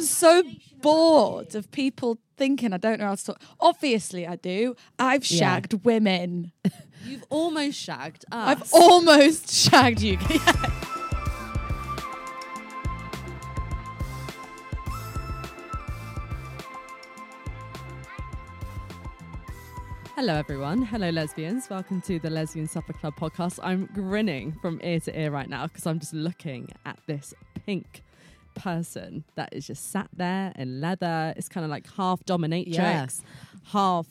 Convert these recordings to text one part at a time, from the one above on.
I'm so bored of people thinking I don't know how to talk. Obviously, I do. I've Yeah. shagged women. You've almost shagged us. I've almost shagged you. Hello, everyone. Hello, lesbians. Welcome to the Lesbian Supper Club podcast. I'm grinning from ear to ear right now because I'm just looking at this pink person that is just sat there in leather. It's kind of like half dominatrix, Yeah. half.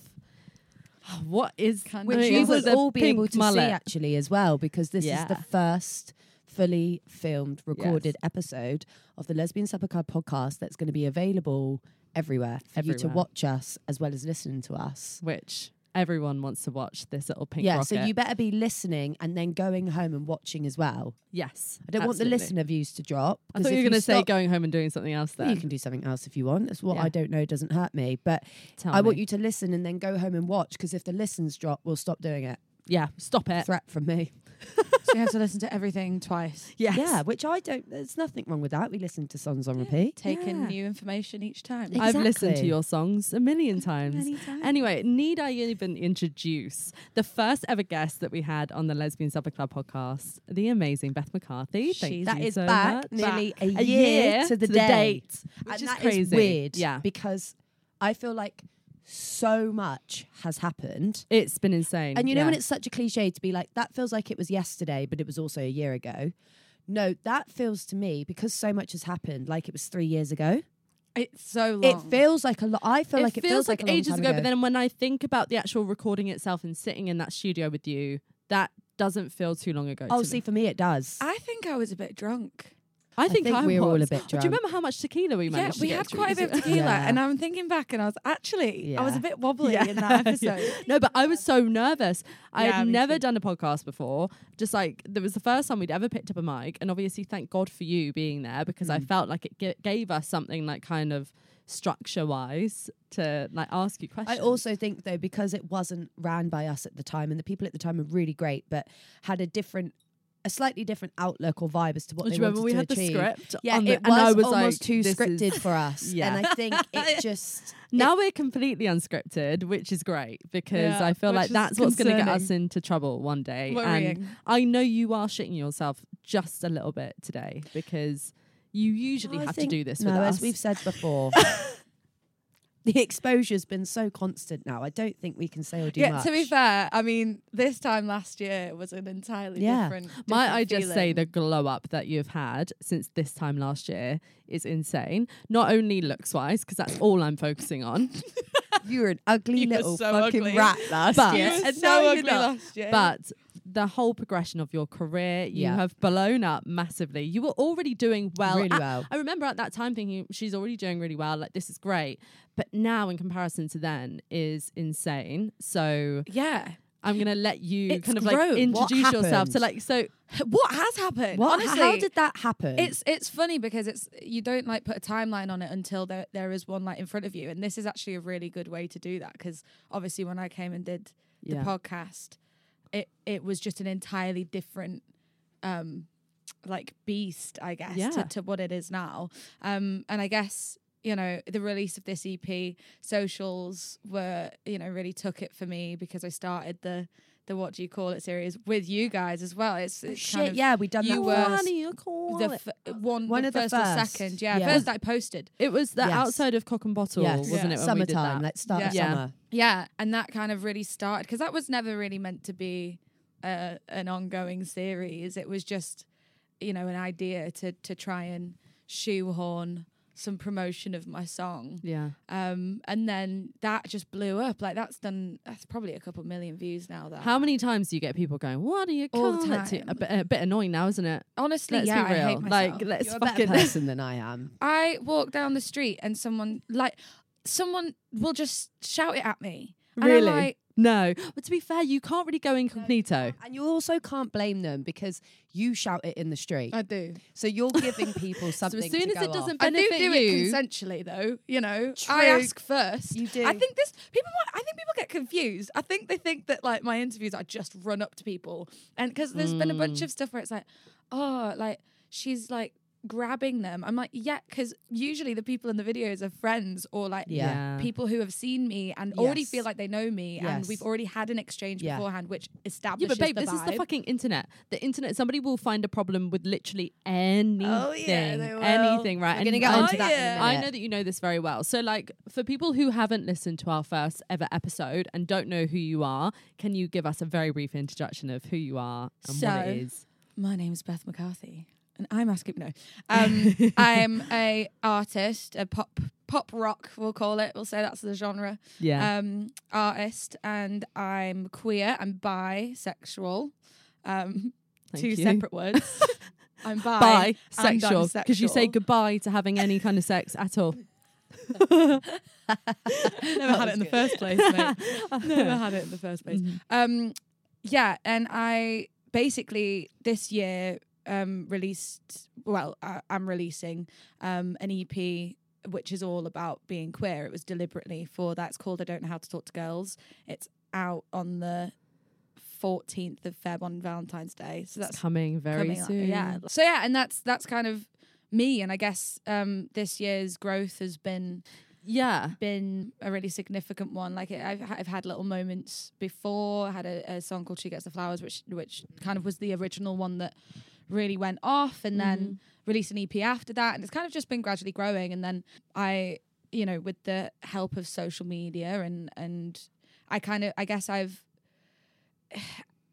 What is Kind Which you will all be able to mullet? see actually as well because this is the first fully filmed, recorded episode of the Lesbian Supper Club podcast that's going to be available everywhere for you to watch us as well as listen to us. Which everyone wants to watch this little pink yeah, rocket. so you better be listening and then going home and watching as well. yes. I don't want the absolutely. listener views to drop. I 'cause thought you if were going to say stop- going home and doing something else Well, then. you can do something else if you want. That's what Yeah. I don't know doesn't hurt me. But Tell I want you to listen and then go home and watch because if the listens drop, we'll stop doing it. Yeah, stop it. Threat from me. So you have to listen to everything twice. Yes. Yeah, which I don't. There's nothing wrong with that. We listen to songs on repeat. Taking Yeah. new information each time. Ex- I've listened to your songs a million times. Many times. Anyway, need I even introduce the first ever guest that we had on the Lesbian Supper Club podcast, the amazing Beth McCarthy? Thank She's- That you is so back much. nearly a, A year, to the, day. date, which and is that crazy. weird. Yeah. because I feel like so much has happened. It's been insane. And you know yeah. when it's such a cliche to be like, that feels like it was yesterday, but it was also a year ago. No, that feels to me because so much has happened, like it was three years ago. It's so long. It feels like a lot. I feel it like it feels, like, like, a long ages time ago, but then when I think about the actual recording itself and sitting in that studio with you, that doesn't feel too long ago. oh, to see, me. for me it does. I think I was a bit drunk. I think, think I we were all a was. bit Oh, Do you remember how much tequila we Yeah, managed to we get had through? quite a bit of tequila, Yeah. and I'm thinking back, and I was actually, I was a bit wobbly Yeah. in that episode. No, but I was so nervous. I Yeah, had never too. done a podcast before. Just like there was the first time we'd ever picked up a mic, and obviously, thank God for you being there because I Mm. felt like it g- gave us something like kind of structure wise to like ask you questions. I also think though because it wasn't ran by us at the time, and the people at the time were really great, but had a different, a slightly different outlook or vibe as to what Do they you remember wanted we to had achieve. the script? Yeah, on the, it and I was, was almost like, too this is- scripted for us, Yeah. and I think it just Now we're completely unscripted, which is great because Yeah, I feel which like is that's what's going to get us into trouble one day. And Worrying. I know you are shitting yourself just a little bit today because you usually I have to do this no, with as us. we've said before. The exposure's been so constant now. I don't think we can say or do yeah, much. to be fair, I mean, this time last year was an entirely Yeah. different. Might different I just say the glow up that you've had since this time last year is insane. Not only looks wise, because that's all I'm focusing on, you were an ugly You little so fucking ugly. rat last But- You year. were And so now ugly last year. but the whole progression of your career, you Yeah. have blown up massively. You were already doing well. really at- well. I remember at that time thinking she's already doing really well. Like this is great, but now in comparison to then is insane. So yeah, I'm gonna let you It's kind of grown. like introduce yourself to like. So what has happened? What? Honestly, How did that happen? It's it's funny because it's you don't like put a timeline on it until there there is one like in front of you, and this is actually a really good way to do that because obviously when I came and did the yeah, podcast, it it was just an entirely different um like beast, I guess, Yeah. to, to what it is now. Um and I guess you know the release of this EP socials were you know really took it for me because I started the the what do you call it series with you guys as well it's, Oh, it's shit. kind of yeah, we done you that were first. Funny you call the f- one, One the of the first or second yeah, Yeah. first I posted It was the Yes. outside of Cock and Bottle, Yes. wasn't Yeah. it? When we Summertime. Let's start Yeah. Yeah. summer. Yeah, and that kind of really started because that was never really meant to be uh, an ongoing series. It was just, you know, an idea to to try and shoehorn some promotion of my song. Yeah. Um, and then that just blew up. Like that's done. That's probably a couple million views now. That How many times do you get people going, "What are you All the it?" to- time. A bit, a bit annoying now, isn't it? honestly, Let's yeah, be real. I hate myself. like, let's You're a better person than I am. I walk down the street and someone like someone will just shout it at me. And I'm Really? like, No, but to be fair, you can't really go incognito. And you also can't blame them because you shout it in the street. I do. so you're giving people something. So something. as soon to as it doesn't I do do you, it consensually, though. You know, I ask first. You do. I think this people. Might, I think people get confused. I think they think that like my interviews, I just run up to people, and because there's been a bunch Mm. of stuff where it's like, oh, like she's like grabbing them. I'm like, yeah, because usually the people in the videos are friends or like Yeah. people who have seen me and already feel like they know me, and we've already had an exchange Yeah. beforehand, which establishes. Yeah, establishes but babe, the this is the fucking internet. The internet. Somebody will find a problem with literally anything. Oh, they will. anything, right? We're gonna get I- onto that yeah. I minute. know that you know this very well. So, like, for people who haven't listened to our first ever episode and don't know who you are, can you give us a very brief introduction of who you are and what it is? My name is Beth McCarthy, and I'm asking no. Um, I'm a artist, a pop pop rock, we'll call it. We'll say that's the genre. Yeah. Um, artist, and I'm queer. I'm bisexual. Um, Thank two you. separate words. I'm bi. Bi, sexual. Because you say goodbye to having any kind of sex at all. Never had it in the first place, mate. Never had it in the first place. Mm-hmm. Um, yeah, and I basically this year um released. Well, I, I'm releasing um an EP which is all about being queer. It was deliberately for that's called I Don't Know How to Talk to Girls. It's out on the 14th of Feb on Valentine's Day. So that's It's coming very coming soon. Yeah. So yeah, and that's that's kind of me. And I guess um this year's growth has been Yeah. been a really significant one. Like I've I've had little moments before. I had a, a song called "She Gets the Flowers," which which kind of was the original one that really went off, and then released an EP after that, and it's kind of just been gradually growing. And then I, you know, with the help of social media and and I kind of I guess I've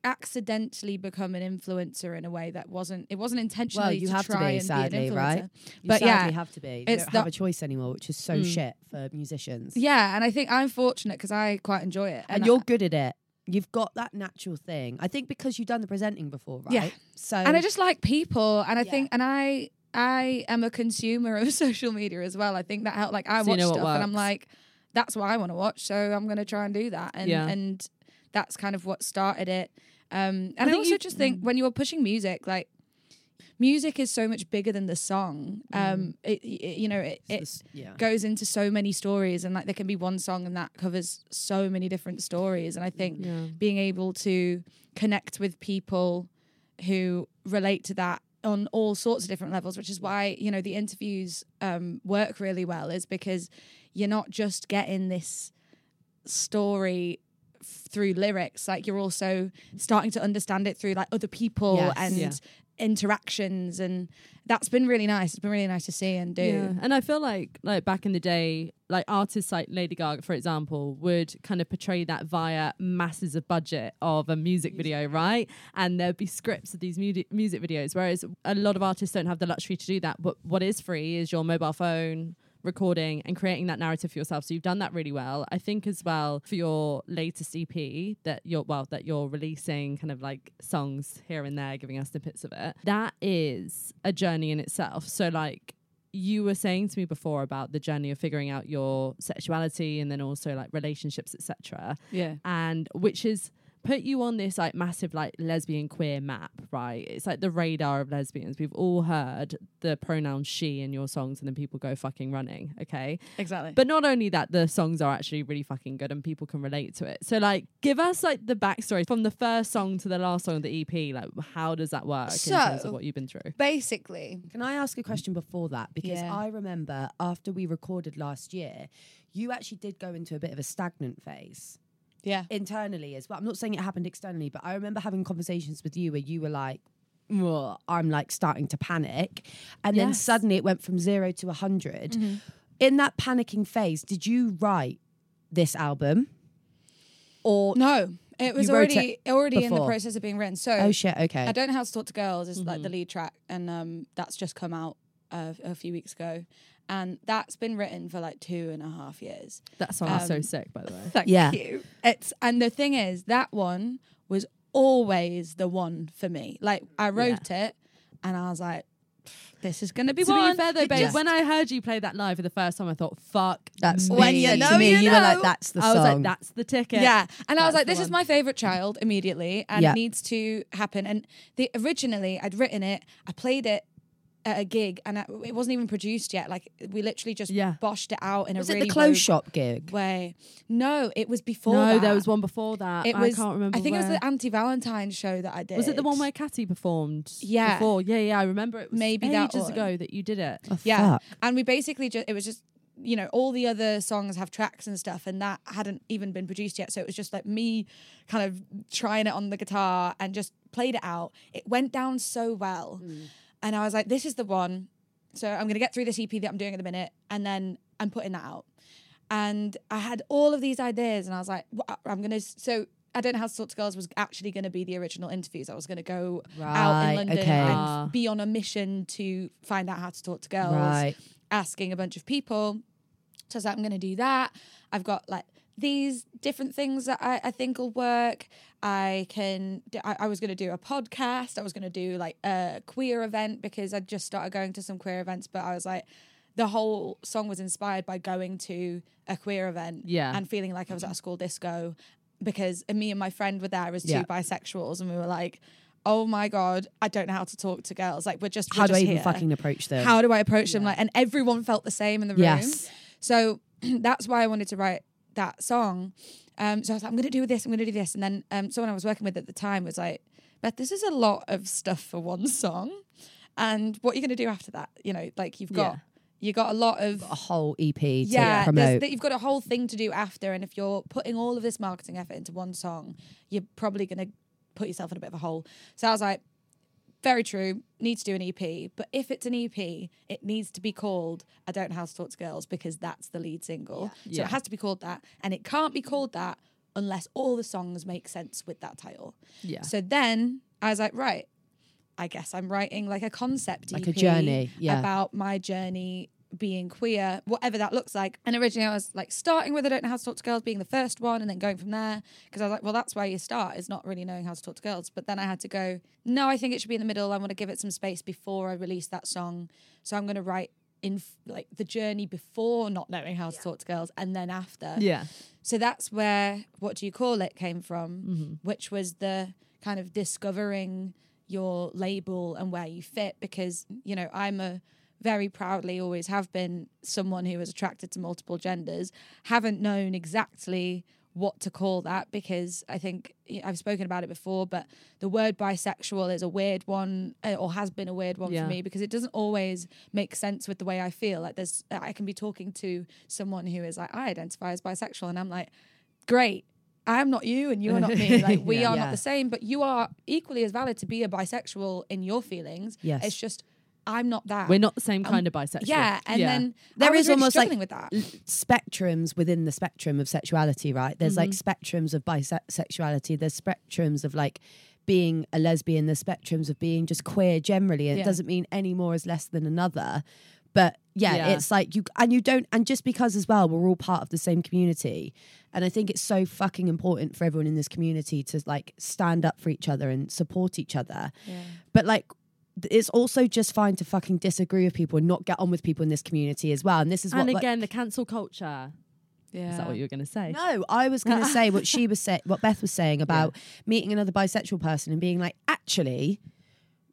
accidentally become an influencer in a way that wasn't it wasn't intentionally Well, you have to be, and sadly, be right? You But sadly yeah, have to be. You it's don't have a choice anymore, which is so Mm. shit for musicians. Yeah, and I think I'm fortunate because I quite enjoy it, and I- you're good at it. You've got that natural thing. I think because you've done the presenting before, right? Yeah. So and I just like people, and I Yeah. think, and I, I am a consumer of social media as well. I think that helped. Like I So you watch know what stuff, and I'm like, that's what I want to watch, so I'm going to try and do that, and Yeah. and that's kind of what started it. Um, and I, think also you- just think when you're pushing music, like music is so much bigger than the song. Um, it, it- you know, it, it this- yeah. goes into so many stories, and like there can be one song and that covers so many different stories. And I think Yeah. being able to connect with people who relate to that on all sorts of different levels which is why you know the interviews um, work really well is because you're not just getting this story through lyrics like you're also starting to understand it through like other people Yes. and Yeah. Interactions and that's been really nice it's been really nice to see and do Yeah. And I feel like like back in the day, like artists like Lady Gaga, for example, would kind of portray that via masses of budget of a music video, right? And there'd be scripts of these music music videos, whereas a lot of artists don't have the luxury to do that. But what is free is your mobile phone recording and creating that narrative for yourself. So you've done that really well. I think as well for your latest EP that you're well that you're releasing kind of like songs here and there, giving us snippets of it. That is a journey in itself. So like you were saying to me before about the journey of figuring out your sexuality and then also like relationships etc yeah and which is put you on this like massive like lesbian queer map right? It's like the radar of lesbians. We've all heard the pronoun she in your songs and then people go fucking running okay? Exactly. But not only that the songs are actually really fucking good and people can relate to it. So like give us like the backstory from the first song to the last song of the ep like how does that work in terms of what you've been through? basically Can I ask a question before that? Because Yeah. I remember after we recorded last year, you actually did go into a bit of a stagnant phase yeah internally as well. I'm not saying it happened externally, but I remember having conversations with you where you were like, well, I'm like starting to panic. And then suddenly it went from zero to 100. Mm-hmm. In that panicking phase, did you write this album? Or, no it was You wrote already already in the process of being written so oh shit, okay. I don't know how to talk to girls is like Mhm. the lead track, and um, that's just come out uh, a few weeks ago, and that's been written for like two and a half years. that song is so Um, sick by the way Thank Yeah. you. It's and the thing is that one was always the one for me. Like I wrote it, and I was like, "This is gonna be to one." be fair though, babe, just- when I heard you play that live for the first time, I thought, "Fuck, That's me. When me. you to know, me, you you were like, that's the I was like, "That's the ticket." Yeah, and I was like, the "This is my favorite child" immediately, and Yeah. it needs to happen. And the originally, I'd written it, I played it at a gig, and I, it wasn't even produced yet. Like we literally just Yeah. boshed it out in Was a it really the clothes shop gig? way. No, it was before. no, that. there was one before that. It I was. can't remember. I think it was the anti Valentine show that I did. Was it the one where Catty performed? Yeah. Before? Yeah, yeah. I remember it was Maybe that ages one. ago that you did it. Oh, Yeah. fuck. And we basically just, it was just, you know, all the other songs have tracks and stuff, and that hadn't even been produced yet. So it was just like me kind of trying it on the guitar and just played it out. It went down so well. Mm. And I was like, this is the one. So I'm going to get through this EP that I'm doing at the minute, and then I'm putting that out. And I had all of these ideas, and I was like, "Wha- I'm going to, so. I don't know how to talk to girls was actually going to be the original interviews. I was going to go out in London okay. Ah. and be on a mission to find out how to talk to girls Right. asking a bunch of people. So I was like, I'm going to do that. I've got like these different things that I, I think will work. I can, I, I was going to do a podcast. I was going to do like a queer event because I just started going to some queer events, but I was like, the whole song was inspired by going to a queer event Yeah. and feeling like I was at a school disco because me and my friend were there as two Yeah. bisexuals and we were like, oh my God, I don't know how to talk to girls. Like we're just, How we're do I even here fucking approach them? how do I approach them? Like, and everyone felt the same in the room. Yes. So that's why I wanted to write that song. Um, so I was like, I'm going to do this. I'm going to do this. And then um, someone I was working with at the time was like, Beth, this is a lot of stuff for one song. And what are you going to do after that? You know, like you've got Yeah. you got a lot of a whole EP to yeah, promote. that you've got a whole thing to do after, and if you're putting all of this marketing effort into one song, you're probably going to put yourself in a bit of a hole. So I was like, very true, need to do an EP, but if it's an EP, it needs to be called "I Don't Know How to Talk to Girls" because that's the lead single. So Yeah. it has to be called that, and it can't be called that unless all the songs make sense with that title. Yeah. So then I was like, right, I guess I'm writing like a concept Like a journey, yeah. about my journey being queer, whatever that looks like. And originally I was like starting with I don't know how to talk to girls being the first one and then going from there because I was like, well, that's where you start is not really knowing how to talk to girls. But then I had to go, no, I think it should be in the middle. I want to give it some space before I release that song. So I'm going to write in like the journey before not knowing how to talk to girls and then after. yeah. So that's where what do you call it came from, Mm-hmm. which was the kind of discovering your label and where you fit. Because you know, I'm a very proudly always have been someone who is attracted to multiple genders. Haven't known exactly what to call that because I think I've spoken about it before, but the word bisexual is a weird one uh, or has been a weird one Yeah. for me because it doesn't always make sense with the way I feel. Like there's, I can be talking to someone who is like, I identify as bisexual, and I'm like, great. I'm not you and you're not me. Like we Yeah. are Yeah. not the same, but you are equally as valid to be a bisexual in your feelings. Yes. It's just I'm not that. We're not the same Um, kind of bisexual. Yeah, and then There I is really almost like with that. l- spectrums within the spectrum of sexuality, right? There's like Mm-hmm. spectrums of bisexuality. There's spectrums of like being a lesbian. There's spectrums of being just queer generally. And Yeah. It doesn't mean any more is less than another. But yeah, Yeah. it's like you and you don't and just because as well we're all part of the same community. And I think it's so fucking important for everyone in this community to like stand up for each other and support each other. But like th- it's also just fine to fucking disagree with people and not get on with people in this community as well. And this is what and like, again, the cancel culture. Yeah. Is that what you were going to say? no, I was going to say what she was saying, what Beth was saying about meeting another bisexual person and being like, actually,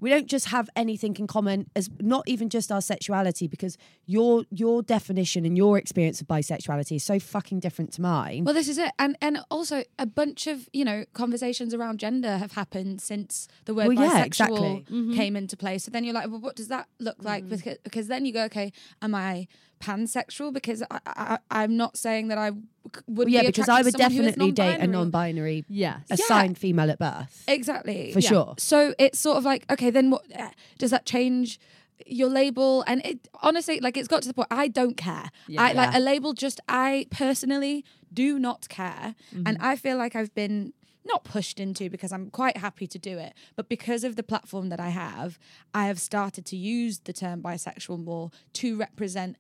we don't just have anything in common as not even just our sexuality because your your definition and your experience of bisexuality is so fucking different to mine. Well, this is it, and and also a bunch of you know conversations around gender have happened since the word Well, yeah, bisexual exactly. came mm-hmm. into play. So then you're like, well, what does that look like? Mm. Because, because then you go, okay, am I pansexual? Because I, I I'm not saying that I w- would. yeah, be because I would attracted to someone who is definitely date a non-binary. non-binary Yes. assigned female at birth. Exactly. For sure. So it's sort of like, okay, then what uh, does that change your label? And it honestly, like, it's got to the point I don't care. Yeah. I like Yeah. a label. Just I personally do not care, and Mm-hmm. I feel like I've been not pushed into because I'm quite happy to do it, but because of the platform that I have, I have started to use the term bisexual more to represent.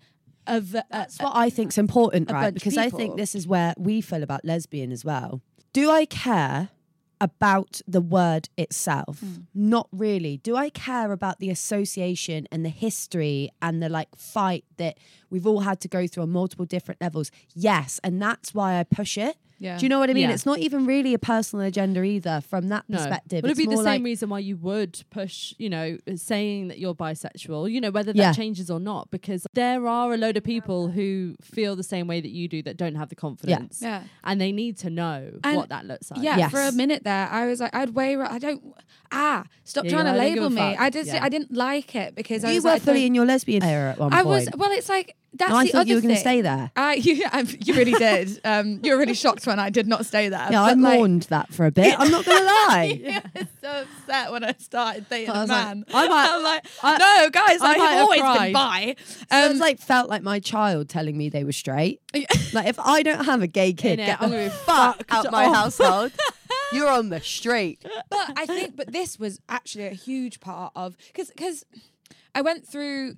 V- a- That's what I think's important, right? Because I think this is where we feel about lesbian as well. Do I care about the word itself? Hmm. Not really. Do I care about the association and the history and the like fight that we've all had to go through on multiple different levels? Yes, and that's why I push it Yeah. Do you know what I mean? Yeah. It's not even really a personal agenda either from that No. perspective. Would it It's be the same like- reason why you would push, you know, saying that you're bisexual, you know, whether that Yeah. changes or not? Because there are a load of people who feel the same way that you do that don't have the confidence. Yeah. And they need to know And- what that looks like. Yeah, Yes. for a minute there, I was like, I'd way. ra- I don't. Ah, stop Yeah, trying to you're like, I don't label me. I just, Yeah. I didn't like it because I you was were like, fully in your lesbian era at one I point. was. Well, it's like that's No, I the thought other you were going to stay there. I, you, you really did. Um, you were really shocked when I did not stay there. Yeah, I like, mourned that for a bit. I'm not going to lie. I was so upset when I started dating I a like, man. I might- am like, I- no, guys, I have always cried. been bi. So Um, it's like felt like my child telling me they were straight. like if I don't have a gay kid, get I'm the gonna be fuck fucked out my off. household. You're on the street. but I think, but this was actually a huge part of because because I went through,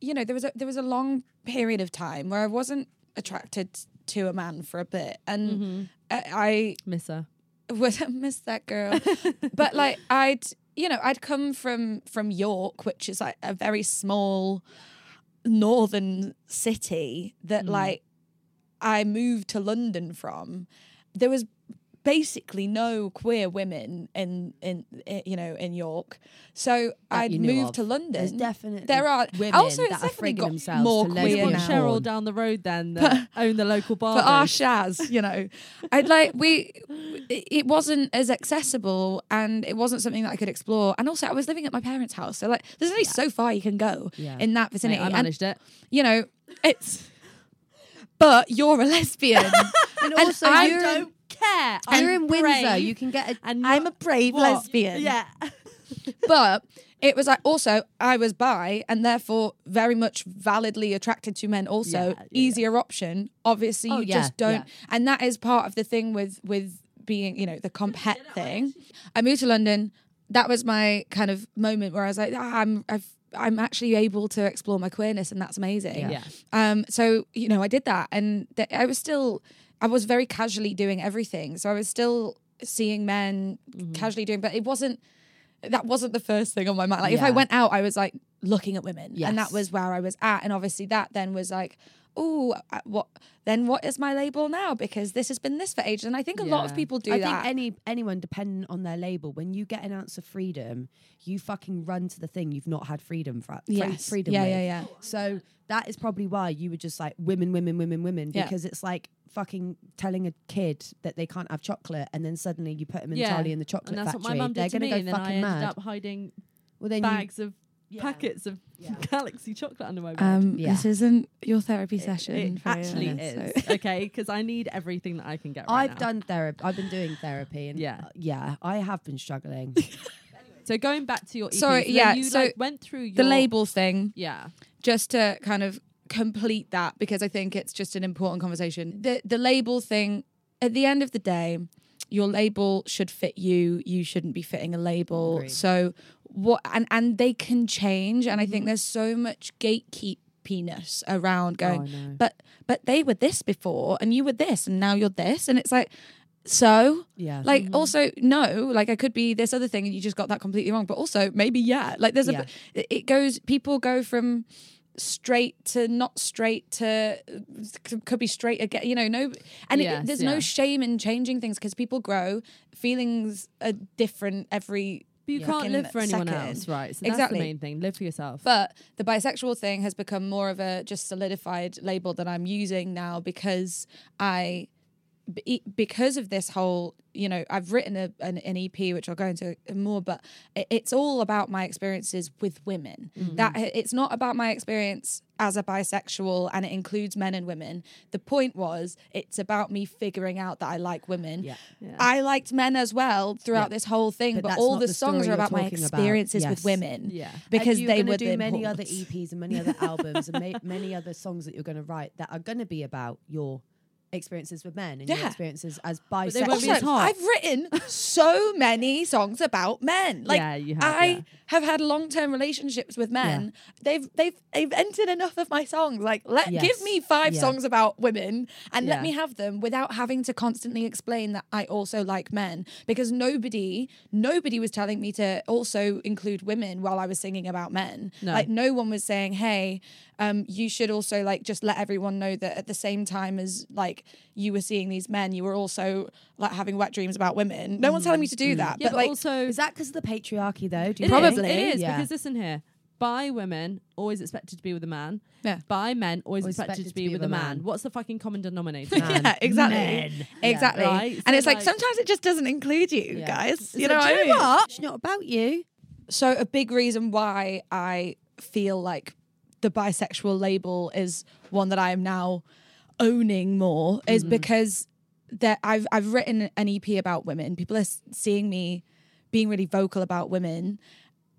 you know, there was a there was a long period of time where I wasn't attracted to a man for a bit, and mm-hmm. I, Miss her. I was I miss that girl, but like I'd you know I'd come from from York, which is like a very small northern city that mm. like I moved to London from. There was basically no queer women in in, i you know in York. So I'd moved of. to London. There's definitely there are women also it's that are definitely got themselves more to queer want now. Cheryl down the road then that own the local bar. for our Shaz, you know, I'd like we. It it wasn't as accessible, and it wasn't something that I could explore. And also, I was living at my parents' house, so like, there's only so far you can go Yeah. in that vicinity. I And, managed it. you know, it's. But you're a lesbian, And And also, I you're, don't care. you're I'm in Windsor. You can get a. and I'm a brave What? lesbian. Yeah. but it was like also I was bi and therefore very much validly attracted to men. Also, Yeah, yeah, easier option. Obviously, Oh, you yeah, just don't, yeah. and that is part of the thing with with being, you know, the comp het thing. I moved to London. That was my kind of moment where I was like, ah, I'm I've, I'm actually able to explore my queerness, and that's amazing. Yeah. Yeah. Um, so you know, I did that, and th- I was still, I was very casually doing everything. So I was still seeing men Mm-hmm. casually doing, but it wasn't. That wasn't the first thing on my mind. Like if I went out, I was like looking at women, and that was where I was at. And obviously, that then was like, oh, what? Then what is my label now? Because this has been this for ages, and I think a lot of people do I that. think any anyone dependent on their label, when you get an ounce of freedom, you fucking run to the thing you've not had freedom for. free- Yes. freedom. Yeah, with. yeah, yeah. So that is probably why you were just like women, women, women, women, Yeah. because it's like fucking telling a kid that they can't have chocolate, and then suddenly you put them Yeah. entirely in the chocolate And that's factory. what my mum They're gonna go And then I fucking mad. up hiding well, then bags of Yeah. packets of Yeah. Galaxy chocolate under my bed. um, Yeah. This isn't your therapy It- session. It, for actually Anna, is so- okay because I need everything that I can get. Right I've now. done therapy. I've been doing therapy, and Yeah. uh, yeah, I have been struggling. So going back to your EP, Sorry, so yeah, you so like went through your, the label thing. Yeah, just to kind of complete that because I think it's just an important conversation. The the label thing at the end of the day, your label should fit you. You shouldn't be fitting a label. Agreed. So what and and they can change and I think mm-hmm. there's so much gatekeepiness around oh, going Oh, but but they were this before and you were this and now you're this and it's like so yeah, like mm-hmm. also no like i could be this other thing and you just got that completely wrong but also maybe yeah like there's Yeah. a it- it goes people go from straight to not straight to uh, could- could be straight again you know no and it- there's yeah. no shame in changing things because people grow feelings are different every but you can't live for anyone second. else, right? So Exactly. that's the main thing. Live for yourself. but the bisexual thing has become more of a just solidified label that I'm using now because I because of this whole you know I've written a, an, an EP which I'll go into more but it's all about my experiences with women mm-hmm. that it's not about my experience as a bisexual and it includes men and women the point was it's about me figuring out that I like women Yeah. Yeah. I liked men as well throughout Yeah. this whole thing But but, all the, the songs are about my talking about. experiences Yes. with women yeah. because and you're they gonna were do the many other. EPs and many other albums and ma- many other songs that you're going to write that are going to be about your experiences with men and your experiences as bisexual. Also. I've written so many songs about men. Like Yeah, you have, I yeah. have had long term relationships with men. They've they've they've entered enough of my songs. Like let give me five Yeah. songs about women and Yeah. let me have them without having to constantly explain that I also like men. Because nobody nobody was telling me to also include women while I was singing about men. No. Like no one was saying, hey, um, you should also like just let everyone know that at the same time as like like you were seeing these men, you were also like having wet dreams about women. No one's telling me to do that. Yeah, but, but, like also Is that because of the patriarchy though? Do you It is, Probably. it is Yeah. because listen here. Bi women always expected to be with a man. Yeah. Bi men always, Always expected, to be, with a man. What's the fucking common denominator? Yeah, exactly. Men. Exactly. Right? And So, it's like, like- sometimes it just doesn't include you Yeah. guys. So You know what you mean? What? It's not about you. So a big reason why I feel like the bisexual label is one that I am now owning more is because that I've I've written an EP about women. People are seeing me being really vocal about women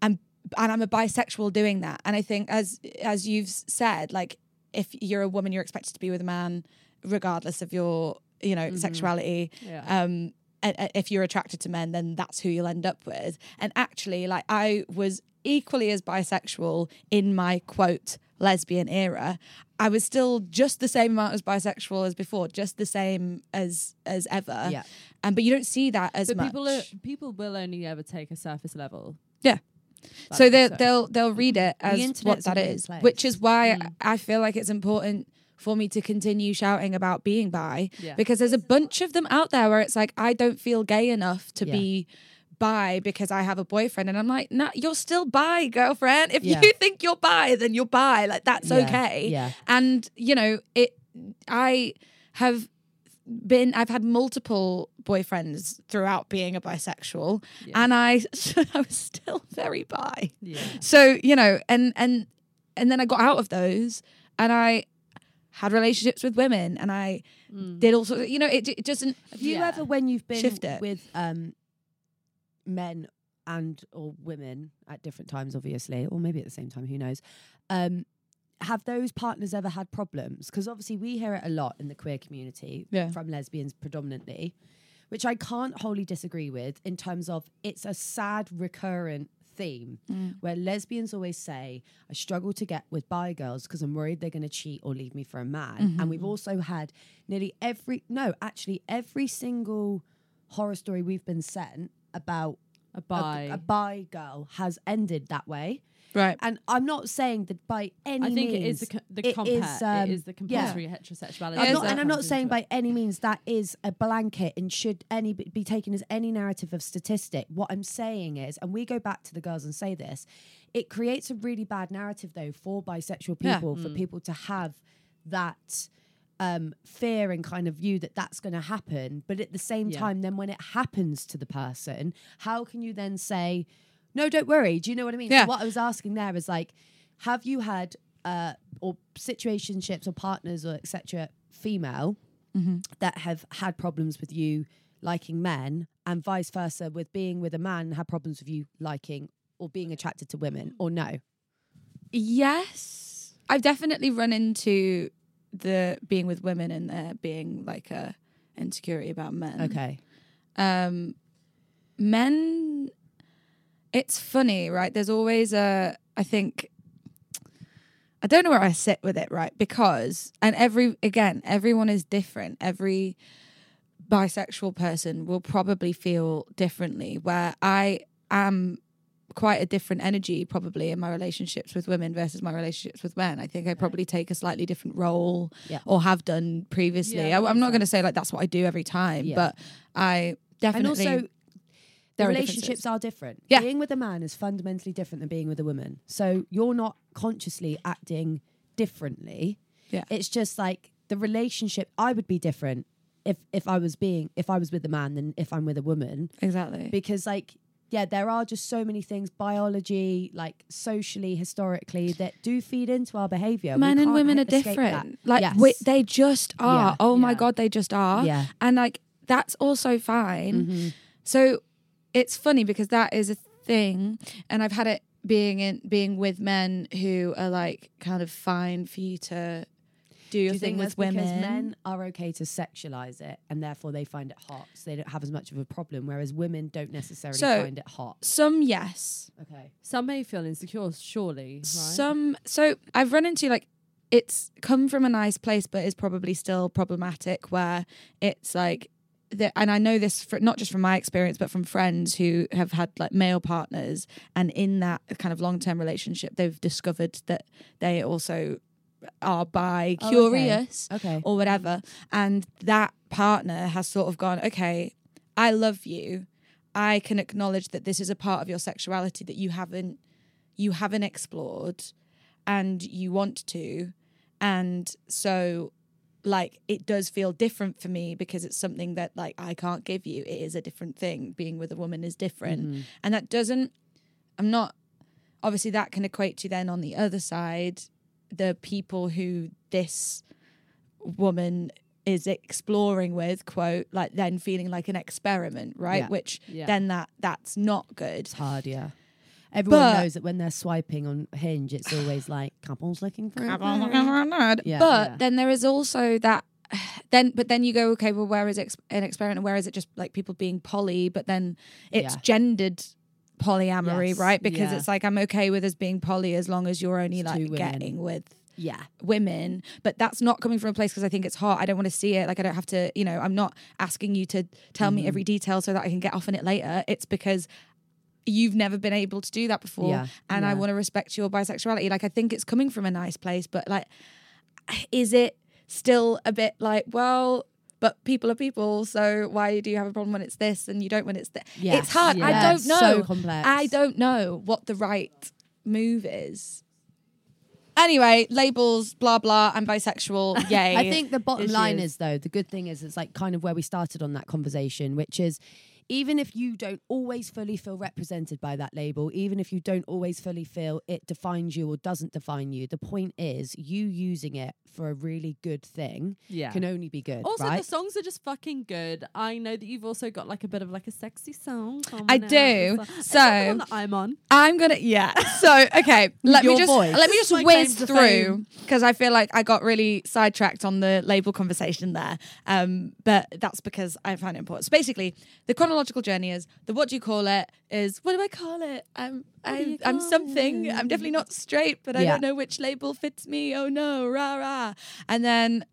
and and I'm a bisexual doing that. And I think as as you've said like if you're a woman you're expected to be with a man regardless of your you know sexuality Yeah. um and, and if you're attracted to men then that's who you'll end up with and actually like i was equally as bisexual in my quote lesbian era i was still just the same amount as bisexual as before just the same as as ever Yeah. and but you don't see that as but much people are, people will only ever take a surface level. Yeah. So they they'll they'll read it as what that is, place. which is why Mm. I feel like it's important for me to continue shouting about being bi Yeah. because there's a bunch of them out there where it's like I don't feel gay enough to Yeah. be bi because I have a boyfriend and I'm like, nah, you're still bi, girlfriend. If Yeah. you think you're bi, then you're bi. Like that's Yeah, okay. yeah. And you know, it I have been I've had multiple boyfriends throughout being a bisexual Yeah. and I I was still very bi. yeah. So, you know, and and and then I got out of those and I had relationships with women and I did all sorts of, you know, it, it doesn't Have you Yeah. ever, when you've been with um, men and or women at different times, obviously, or maybe at the same time, who knows? Um, have those partners ever had problems? Because obviously we hear it a lot in the queer community Yeah. from lesbians predominantly, which I can't wholly disagree with in terms of it's a sad recurrent theme where lesbians always say, I struggle to get with bi girls because I'm worried they're going to cheat or leave me for a man. And we've also had nearly every, no, actually, every single horror story we've been sent about A a, bi. a bi girl has ended that way. right. And I'm not saying that by any I think means. it is the, co- the it compare. is, um, it is the yeah. compulsory heterosexuality. I'm not, and I'm not saying by any means that is a blanket and should any be taken as any narrative of statistic. What I'm saying is, and we go back to the girls and say this, it creates a really bad narrative though for bisexual Yeah. people for people to have that um, fear and kind of view that that's going to happen. But at the same Yeah. time, then when it happens to the person, how can you then say, no, don't worry? Do you know what I mean? Yeah. So what I was asking there is like, have you had uh, or situationships or partners or etc. female that have had problems with you liking men, and vice versa with being with a man had problems with you liking or being attracted to women, or no? Yes. I've definitely run into the being with women and there being like a insecurity about men. Okay. um men it's funny right there's always a i think i don't know where i sit with it right because and every again everyone is different every bisexual person will probably feel differently where i am quite a different energy probably in my relationships with women versus my relationships with men i think i probably take a slightly different role Yeah. or have done previously Yeah, I, I'm not going to say like that's what i do every time Yeah. but i definitely And also, the are relationships differences. are different. Yeah. Being with a man is fundamentally different than being with a woman. So you're not consciously acting differently. Yeah. It's just like the relationship. I would be different if if I was being if I was with a man than if I'm with a woman exactly because like yeah there are just so many things biology like socially historically that do feed into our behavior We men and women are escape that. different like Yes. we, they just are Yeah. oh my Yeah. god they just are Yeah. and like that's also fine Mhm. so it's funny because that is a thing and i've had it being in being with men who are like kind of fine for you to do your Do you thing think with that's women because men are okay to sexualize it and therefore they find it hot, so they don't have as much of a problem, whereas women don't necessarily So- find it hot. some yes Okay. Some may feel insecure, surely. Right? Some so I've run into like it's come from a nice place, but is probably still problematic where it's like the, and I know this for, not just from my experience, but from friends who have had like male partners, and in that kind of long term relationship, they've discovered that they also are bi Oh, okay. curious Okay. or whatever. And that partner has sort of gone okay i love you. I can acknowledge that this is a part of your sexuality that you haven't you haven't explored and you want to. And so like it does feel different for me because it's something that like i can't give you. It is a different thing. Being with a woman is different. Mm-hmm. And that doesn't i'm not obviously that can equate to then on the other side the people who this woman is exploring with quote like then feeling like an experiment right Yeah. which Yeah. then that that's not good It's hard, yeah. Everyone But- knows that when they're swiping on Hinge, it's always like couples looking for it. but Yeah. Yeah. then there is also that then but then you go okay well where is ex- an experiment and where is it just like people being poly but then it's Yeah. gendered polyamory Yes. right? Because Yeah. it's like i'm okay with us being poly as long as you're only It's like getting with Yeah. women. But that's not coming from a place because i think it's hot i don't want to see it. Like i don't have to you know i'm not asking you to tell Mm-hmm. me every detail so that i can get off on it later. It's because you've never been able to do that before Yeah, and i want to respect your bisexuality. Like i think it's coming from a nice place but like is it still a bit like well but people are people so why do you have a problem when it's this and you don't when it's that Yes. it's hard i don't know so complex. i don't know what the right move is anyway labels blah blah i'm bisexual yay I think the bottom Is line is though, the good thing is it's like kind of where we started on that conversation, which is even if you don't always fully feel represented by that label, even if you don't always fully feel it defines you or doesn't define you, the point is you using it for a really good thing Yeah. can only be good. Also, right? the songs are just fucking good. I know that you've also got like a bit of like a sexy song. I do. So- that the one that I'm on. I'm gonna yeah. So okay, let me just voice. let me just whiz through because I feel like I got really sidetracked on the label conversation there. Um, but that's because I find it important. So basically, the chronological journey is the what do you call it is what do I call it? I'm I'm I'm something. it? I'm definitely not straight, but I don't know which label fits me. Oh no, rah rah. And then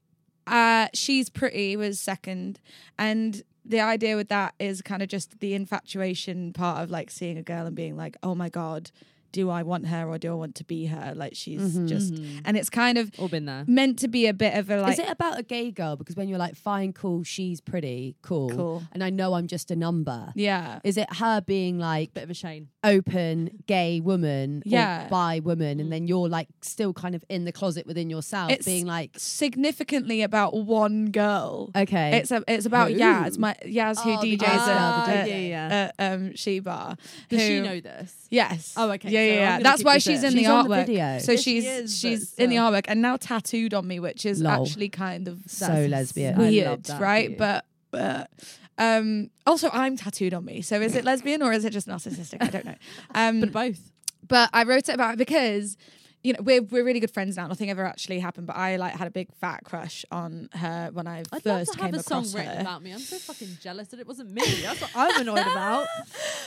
uh, she's pretty was second, and the idea with that is kind of just the infatuation part of like seeing a girl and being like, oh my god, do I want her or do I want to be her? Like she's mm-hmm. just, mm-hmm. and it's kind of All been there. meant to be a bit of a like. is it about a gay girl? Because when you're like, fine, cool, she's pretty, cool, Cool. and I know I'm just a number. yeah. Is it her being like Bit of a shame. open gay woman, Yeah. or bi woman, and mm. then you're like still kind of in the closet within yourself, It's being like, significantly about one girl. okay, It's a, it's about Who? Yaz, my Yaz who Oh, the DJs at, girl, the at- DJ. Yeah, at, um, She Bar. Does she know this? Yes. Oh, okay, Yeah, yeah, I'm yeah. That's why she's in. the artwork. So Yeah, she she's is, but she's in the still. artwork and now tattooed on me, which is Lol. actually kind of so That's lesbian. I love weird, that right? you. But but um also I'm tattooed on me. So is it lesbian or is it just narcissistic? I don't know. Um But both. but I wrote it about it because you know we're we're really good friends now. Nothing ever actually happened, but I like had a big fat crush on her when I I'd first came a song across written her. about me. I'm so fucking jealous that it wasn't me. That's what I'm annoyed about.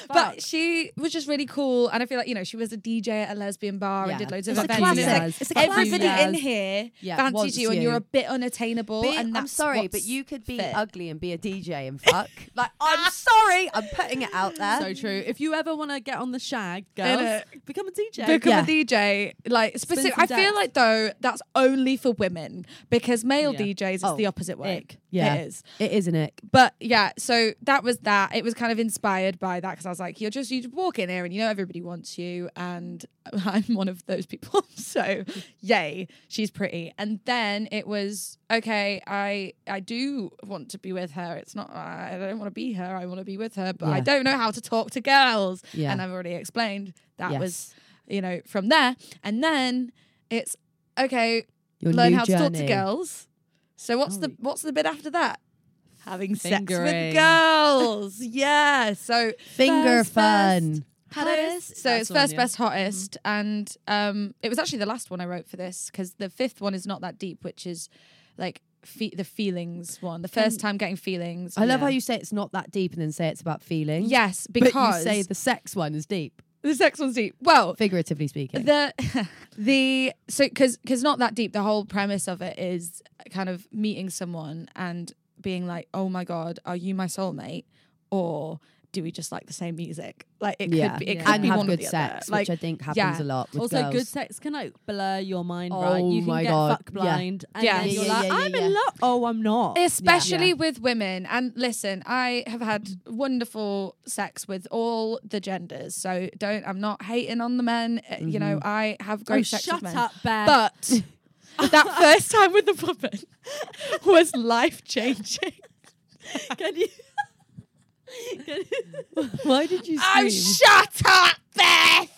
But she was just really cool, and I feel like you know she was a DJ at a lesbian bar Yeah. and did loads It's of a events. and classic. it's like a everybody in here Yeah, fancies you, and you. you're a bit unattainable. Be- and I'm sorry, but what's you could be fit. ugly and be a DJ and fuck. like, I'm ah. sorry, I'm putting it out there. so true. If you ever want to get on the shag, girls, Innit? become a DJ. become Yeah. a DJ. Like specific, I feel like though that's only for women because male Yeah. DJs is Oh, the opposite way. ick. Yeah. it is. It is an ick. But yeah, so that was that. It was kind of inspired by that because I was like, you're just you just walk in here and you know everybody wants you, and I'm one of those people. so yay, she's pretty. And then it was okay. I I do want to be with her. It's not I don't want to be her. I want to be with her, but I Yeah. don't know how to talk to girls. Yeah. And I've already explained that Yes. was you know from there, and then it's okay. Your learn new how to talk to girls. So what's the what's the bit after that? Having sex with girls. yeah. So Finger First fun. hottest. So That's it's first, one, first yeah. best hottest, and um, it was actually the last one I wrote for this because the fifth one is not that deep, which is like fe- the feelings one. The first time getting feelings. I love how you say it's not that deep and then say it's about feelings. yes, but because you say the sex one is deep, the sex one's deep. Well, figuratively speaking. the the so because because not that deep the whole premise of it is kind of meeting someone and being like oh my god are you my soulmate or do we just like the same music? Like it yeah, could be, it Yeah. could and be have one good or the sex, other. Like which I think happens yeah. a lot with also, girls. good sex can like blur your mind, Oh right? You can my get God. fuck Yeah. blind, and Yeah. then you're yeah, like, yeah, I'm yeah. in love. Oh, I'm not. especially Yeah. with women. And listen, I have had wonderful sex with all the genders, so don't. I'm not hating on the men. Uh, You know, I have great oh, sex shut with men, up, Beth. but that first time with the woman was life changing. can you? Why did you Oh, shut up, Beth!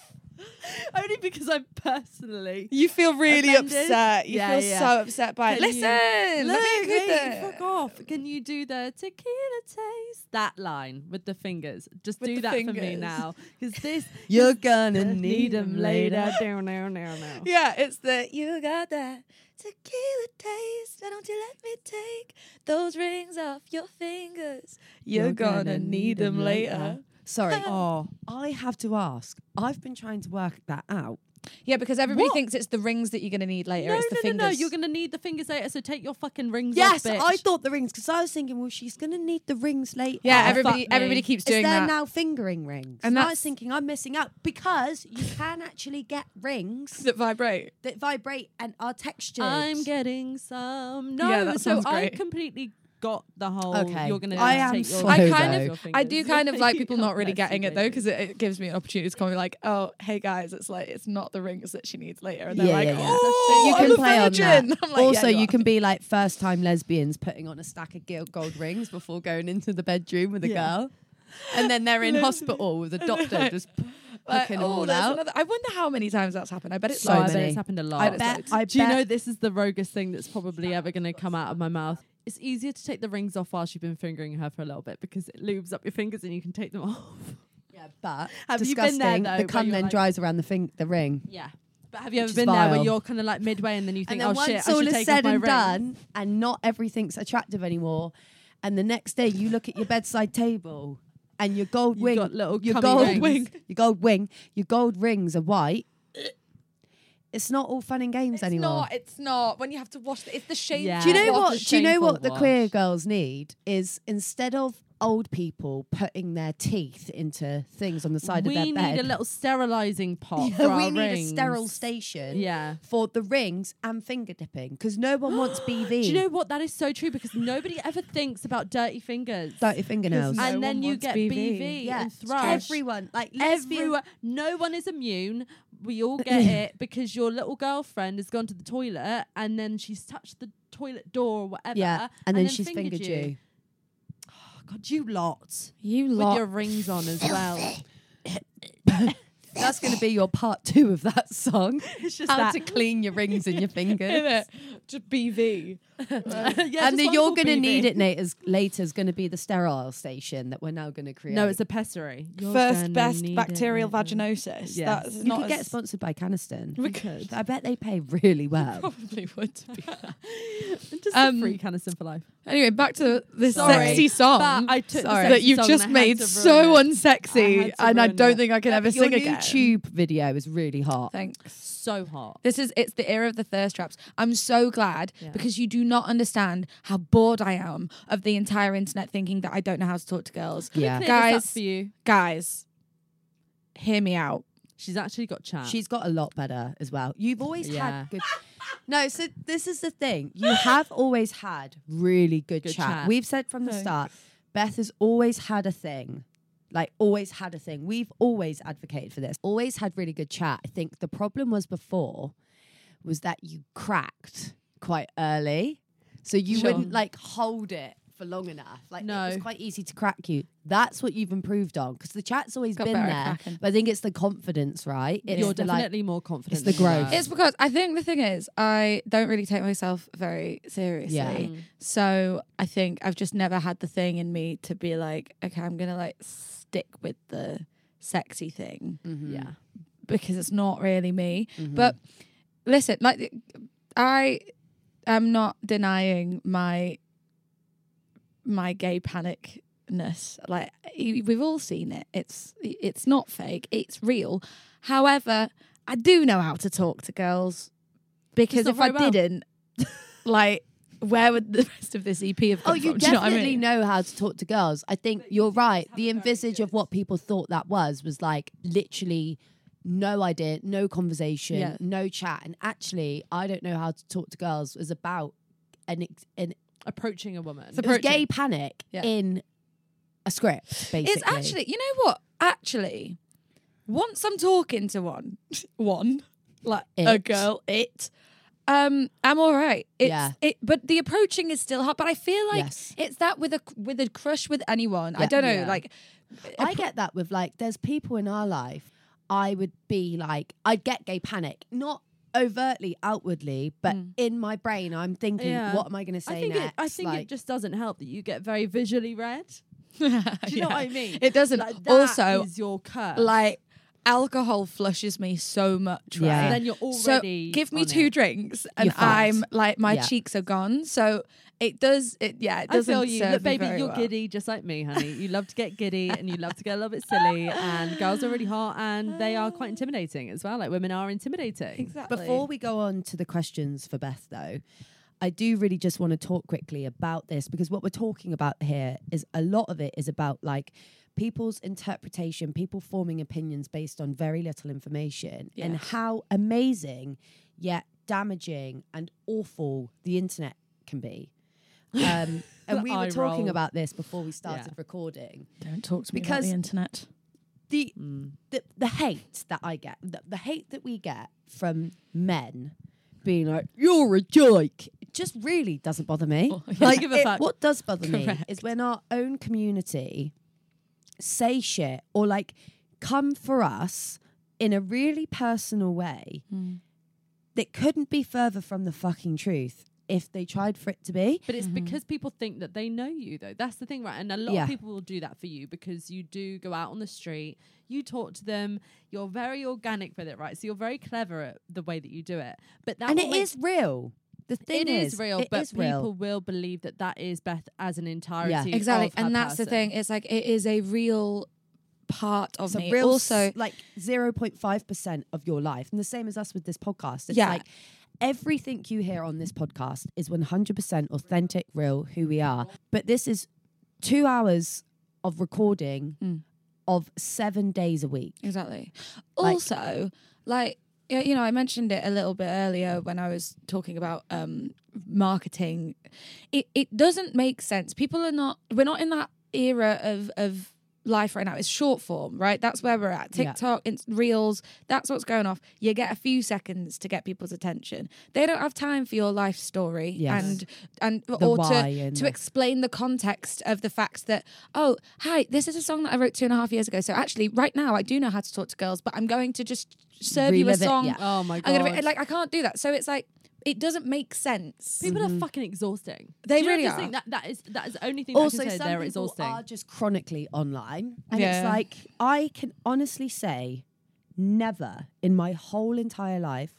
only because I'm personally. You feel really Offended? upset. You Yeah, feel yeah. so upset by it. Can Listen, you- let me Look, wait, fuck off. Can you do the tequila taste? That line with the fingers. Just With do the that for me fingers. now. Because this. You're gonna need them later. Down, down, down, down. Yeah, it's the you got that tequila taste. Why don't you let me take those rings off your fingers? You're, gonna, need them later. Sorry. Oh, I have to ask. I've been trying to work that out. Yeah, because everybody What? thinks it's the rings that you're gonna need later. no, it's the no, fingers. no, no. You're going to need the fingers later, so take your fucking rings Yes, off, bitch. I thought the rings because I was thinking, well, she's gonna need the rings later. yeah, Oh, everybody, fuck me. everybody keeps Is doing there that. now fingering rings? And And I that's- was thinking I'm missing out because you can actually get rings that vibrate. that vibrate and are textured. I'm getting some. No, Yeah, that so sounds I great. completely got the whole. Okay. You're gonna I am take your I kind your of. I do kind of like people can't really getting it though, because it, it gives me an opportunity to come and be like, oh, hey guys, it's like it's not the rings that she needs later, and they're Yeah, like, yeah, yeah. oh, you I'm can a play on that. I'm like, also, yeah, you are. can be like first time lesbians putting on a stack of gil- gold rings before going into the bedroom with a Yeah. girl. And then they're in hospital with a doctor just oh, Like, them oh, all there's out. another- I wonder how many times that's happened. I bet it's So Oh, I bet many. it's happened a lot. I I bet. I Do you know this is the roguest thing that's probably ever going to come out of my mouth? It's easier to take the rings off whilst you've been fingering her for a little bit because it lubes up your fingers and you can take them off. Yeah, but Have you been there, though, the cum then like- dries around the thing, the ring. Yeah. But have you ever been there where you're kind of like midway and then you think, then oh once shit, I all should is take said off my and ring? done, and not everything's attractive anymore, and the next day you look at your bedside table and your gold You've wing, got little your gold rings. wing, your gold wing, your gold rings are white. It's not all fun and games It's anymore. not. It's not. When you have to wash it, it's the shame. Yeah. Do you know what? Do you know what the queer girls need is instead of old people putting their teeth into things on the side we of their bed. We need a little sterilizing pot. Yeah, for we our need rings. a sterile station Yeah. for the rings and finger dipping because no one wants BV. Do you know what? That is so true because nobody ever thinks about dirty fingers. dirty fingernails? No and then you get BV. BV, yeah, and thrush. everyone like everyone, Everywhere. No one is immune. We all get it because your little girlfriend has gone to the toilet and then she's touched the toilet door or whatever. Yeah, and, then, she's fingered, fingered you. Oh, God, you lot. You lot. With your rings on as well. That's going to be your part two of that song. It's just How that. to clean your rings and your fingers. Just BV. yeah, and just the you're going to need it later is, later is going to be the sterile station that we're now going to create. No, it's a pessary. You're First best bacterial it vaginosis. Yes. That's you not could get sponsored by Canesten. We could. I bet they pay really well. Probably would. Be. Just Um, a free Canesten for life. Anyway, back to this Sorry, sexy song but I took Sorry. that you've song just and I had made so it. unsexy, I and I don't it. think I can ever sing new again. tube video is really hot. Thanks. So hot. This is it's the era of the thirst traps. I'm so glad Yeah. because you do not understand how bored I am of the entire internet thinking that I don't know how to talk to girls. Yeah. Clear this up Guys. for you. Guys, hear me out. She's actually got chat. She's got a lot better as well. You've always Yeah. had good. No, so this is the thing. You have always had really good, Good chat. chat. We've said from the start, Beth has always had a thing. Like always had a thing. We've always advocated for this. Always had really good chat. I think the problem was before was that you cracked quite early. So you Sure. wouldn't like hold it for long enough. Like it was quite easy to crack you. That's what you've improved on because the chat's always Got been there. But I think it's the confidence, right? It's You're the, like, definitely more confident. It's the growth. It's because I think the thing is I don't really take myself very seriously. Yeah. Mm. So I think I've just never had the thing in me to be like, okay, I'm gonna like stick with the sexy thing Mhm. Yeah. because it's not really me. Mhm. But listen, like I am not denying my my gay panicness. Like we've all seen it. It's it's not fake. It's real. However, I do know how to talk to girls because if I well. didn't, like where would the rest of this EP have come Oh, you from? Do you know I definitely mean? know how to talk to girls. I think you're right. The envisage of what people thought that was was like literally no idea, no conversation, Yeah. no chat. And actually, I don't know how to talk to girls was about an, ex- an Approaching a woman. So- it was Approaching. gay panic Yeah. in a script, basically. It's actually, you know what? Actually, once I'm talking to one, one like a girl, it, um, I'm all right. It's, Yeah. It, but the approaching is still hard. But I feel like Yes. it's that with a with a crush with anyone. I don't know. Yeah. Like, I get that with like, there's people in our life. I would be like, I'd get gay panic, not overtly, outwardly, but Mm. in my brain, I'm thinking, Yeah. what am I going to say I think next? it, I think like, it just doesn't help that you get very visually read. do Do you know what I mean? It doesn't. Like, that also, is your curse. like alcohol flushes me so much. Right. Yeah. then you're So already. give me two it. drinks and I'm like my Yeah. cheeks are gone. So it does. It yeah. It doesn't feel you. serve Look, me baby, very you're well. giddy just like me, honey. You love to get giddy and you love to get a little bit silly. And girls are really hot and they are quite intimidating as well. Like women are intimidating. Exactly. Before we go on to the questions for Beth, though, I do really just want to talk quickly about this because what we're talking about here is a lot of it is about like people's interpretation, people forming opinions based on very little information, and how amazing yet damaging and awful the internet can be. Um, and we were talking roll. about this before we started Yeah. recording. Don't talk to me about Because- the internet. The Mm. the, the hate that I get, the, the hate that we get from men being like, you're a joke, it just really doesn't bother me. Oh, yeah. Like, Give a it- what does bother me is when our own community say shit or like come for us in a really personal way Mm. that couldn't be further from the fucking truth if they tried for it to be. But it's Mhm. because people think that they know you, though. That's the thing, right? And a lot Yeah. of people will do that for you because you do go out on the street, you talk to them, you're very organic with it, right? So you're very clever at the way that you do it. But that and will it make- is real. The thing is, real, it but is people real. will believe that that is Beth as an entirety. Exactly, of her and that's the thing. It's like it is a real part of It's a me. real also, s- like 0.5% of your life. And the same as us with this podcast. It's Yeah. like everything you hear on this podcast is 100% authentic, real, who we are. But this is two hours of recording Mm. of seven days a week. Exactly. Like- also, like you know, I mentioned it a little bit earlier when I was talking about um marketing. It it doesn't make sense. People are not we're not in that era of of life right now. is short form, right? That's where we're at. Yeah. TikTok, it's reels, that's what's going off. You get a few seconds to get people's attention. They don't have time for your life story Yes. and and The or to to explain the context of the fact that oh hi this is a song that i wrote two and a half years ago so actually right now i do know how to talk to girls but i'm going to just serve you a Relive it, song yeah. Oh my god! i'm gonna like i can't do that so it's like it doesn't make sense People are mm-hmm. fucking exhausting. They Do you not really just are. Think that that is that is the only thing that Also, I can say some they're people exhausting. are just chronically online. And Yeah. it's like, I can honestly say, never in my whole entire life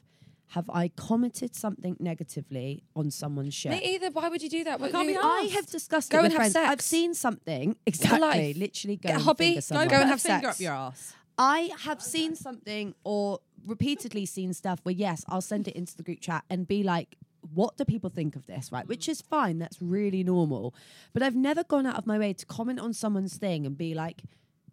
have I commented something negatively on someone's shit. me either why would you do that I What can't be you- arsed. I have discussed Go it with and have friends. sex. I've seen something exactly, life. literally go Get a and hobby, finger go someone. go and Put a have finger sex. up your ass. I have seen something or repeatedly seen stuff where yes, I'll send it into the group chat and be like, what do people think of this? Right, which is fine. That's really normal. But I've never gone out of my way to comment on someone's thing and be like,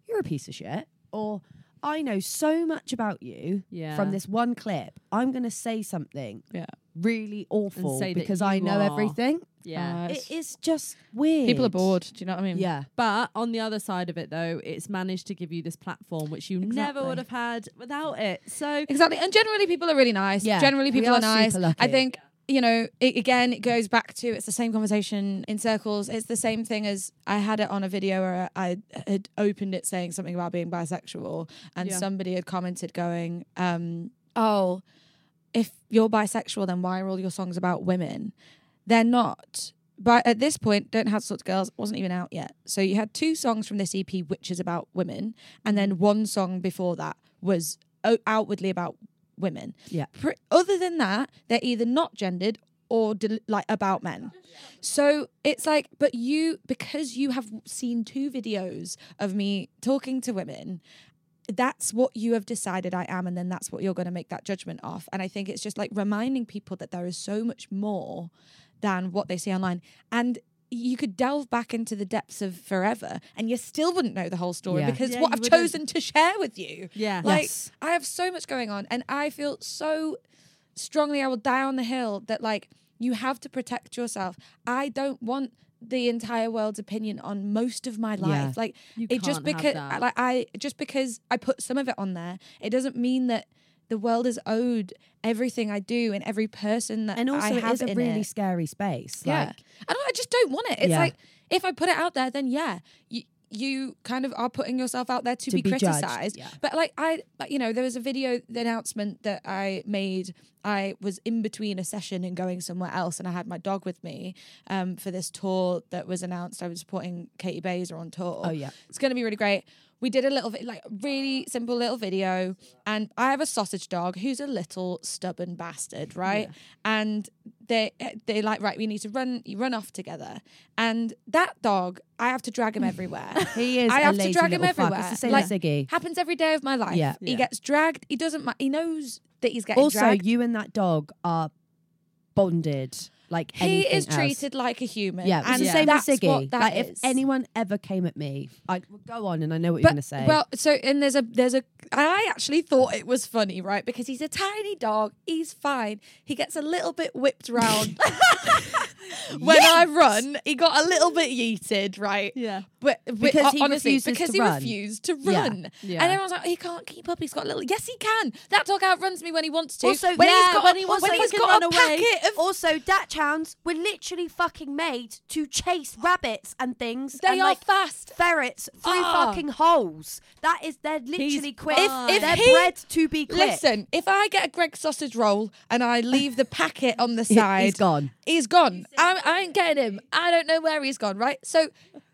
you're a piece of shit, or I know so much about you Yeah. from this one clip. I'm going to say something Yeah. really awful say because I know are- everything. Yeah. Uh, It is just weird. people are bored do you know what i mean Yeah. But on the other side of it, though, it's managed to give you this platform which you never would have had without it. So Exactly. And generally, people are really nice. Yeah, Generally, people are are, nice. I think, you know, it, again, it goes back to it's the same conversation in circles. It's the same thing as I had it on a video where I had opened it saying something about being bisexual, and Yeah. somebody had commented going, um, Oh, if you're bisexual, then why are all your songs about women? They're not. But at this point, Don't Have to Girls wasn't even out yet. So you had two songs from this EP, which is about women, and then one song before that was outwardly about women. Yeah. Pr- other than that, they're either not gendered or del- like about men. So it's like, but you, because you have seen two videos of me talking to women, that's what you have decided I am, and then that's what you're going to make that judgment off. And I think it's just like reminding people that there is so much more than what they see online. And you could delve back into the depths of forever and you still wouldn't know the whole story Yeah. because Yeah, what you I've wouldn't. chosen to share with you. Yeah. Like Yes. I have so much going on and I feel so strongly I will die on the hill that like you have to protect yourself. I don't want the entire world's opinion on most of my life. Yeah. Like You it just can't have because that. like I just because I put some of it on there, it doesn't mean that the world is owed everything I do and every person that And also, I it have is a really it. scary space. Yeah. Like, I don't I just don't want it. It's Yeah. like if I put it out there, then yeah, you you kind of are putting yourself out there to, To be, be criticized. yeah. But like I, you know, there was a video announcement that I made. I was in between a session and going somewhere else, and I had my dog with me um, for this tour that was announced. I was supporting Katie Baser on tour. Oh, yeah. it's going to be really great. We did a little, vi- like, really simple little video, and I have a sausage dog who's a little stubborn bastard, right? And they eh, they like right, we need to run, you run off together, and that dog, I have to drag him everywhere. He is I have to drag him fuck. everywhere. It's the same Like, as Ziggy. Happens every day of my life. Yeah. He Yeah. gets dragged. He doesn't. He knows that he's getting Also, dragged. you and that dog are bonded like he is else. treated like a human. Yeah, and the same that's as Ziggy. what that like if anyone ever came at me, I would go on and I know what you're gonna say. well, so and there's a there's a I actually thought it was funny, right? Because he's a tiny dog, he's fine. He gets a little bit whipped round when I run. He got a little bit yeeted, right? Yeah. But, but Because he honestly, because to he run. refused to run, Yeah. and everyone's like, oh, he can't keep up. He's got a little. Yes, he can. That dog outruns me when he wants to. Also, when yeah, he's got when a- he wants when to he's got a away. packet of also, Dachs hounds were literally fucking made to chase rabbits and things. They and, are like, fast. ferrets through Ah. fucking holes. That is they're literally quick. fine. If they're he- bred to be quick. Listen, if I get a Greggs sausage roll and I leave the packet on the side, he's gone. He's gone. I, I ain't getting him. I don't know where he's gone. Right. So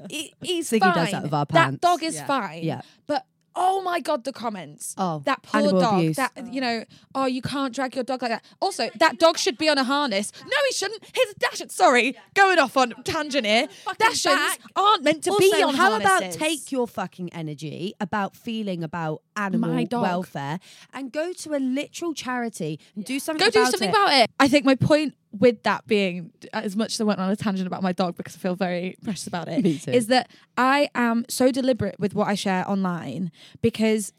he, he's Ziggy fine. does that with our That dog is Yeah. fine. Yeah. But oh my god, the comments. Oh, that poor dog. abuse. That you know. Oh, you can't drag your dog like that. Also, that dog should be on a harness. No, he shouldn't. His Dachshund. Sorry, going off on tangent here. Back. aren't meant to also, be on how about take your fucking energy about feeling about animal welfare and go to a literal charity and do something Go do something it. about it. I think my point with that being, as much as I went on a tangent about my dog because I feel very precious about it, is that I am so deliberate with what I share online because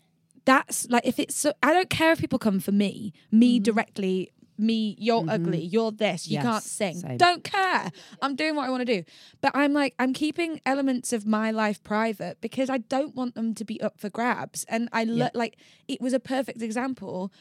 that's like if it's so, I don't care if people come for me, me mm-hmm. directly. Me, you're mm-hmm. ugly, you're this, you Yes, can't sing. same. Don't care. I'm doing what I want to do. But I'm like, I'm keeping elements of my life private because I don't want them to be up for grabs. And I Yeah. look like it was a perfect example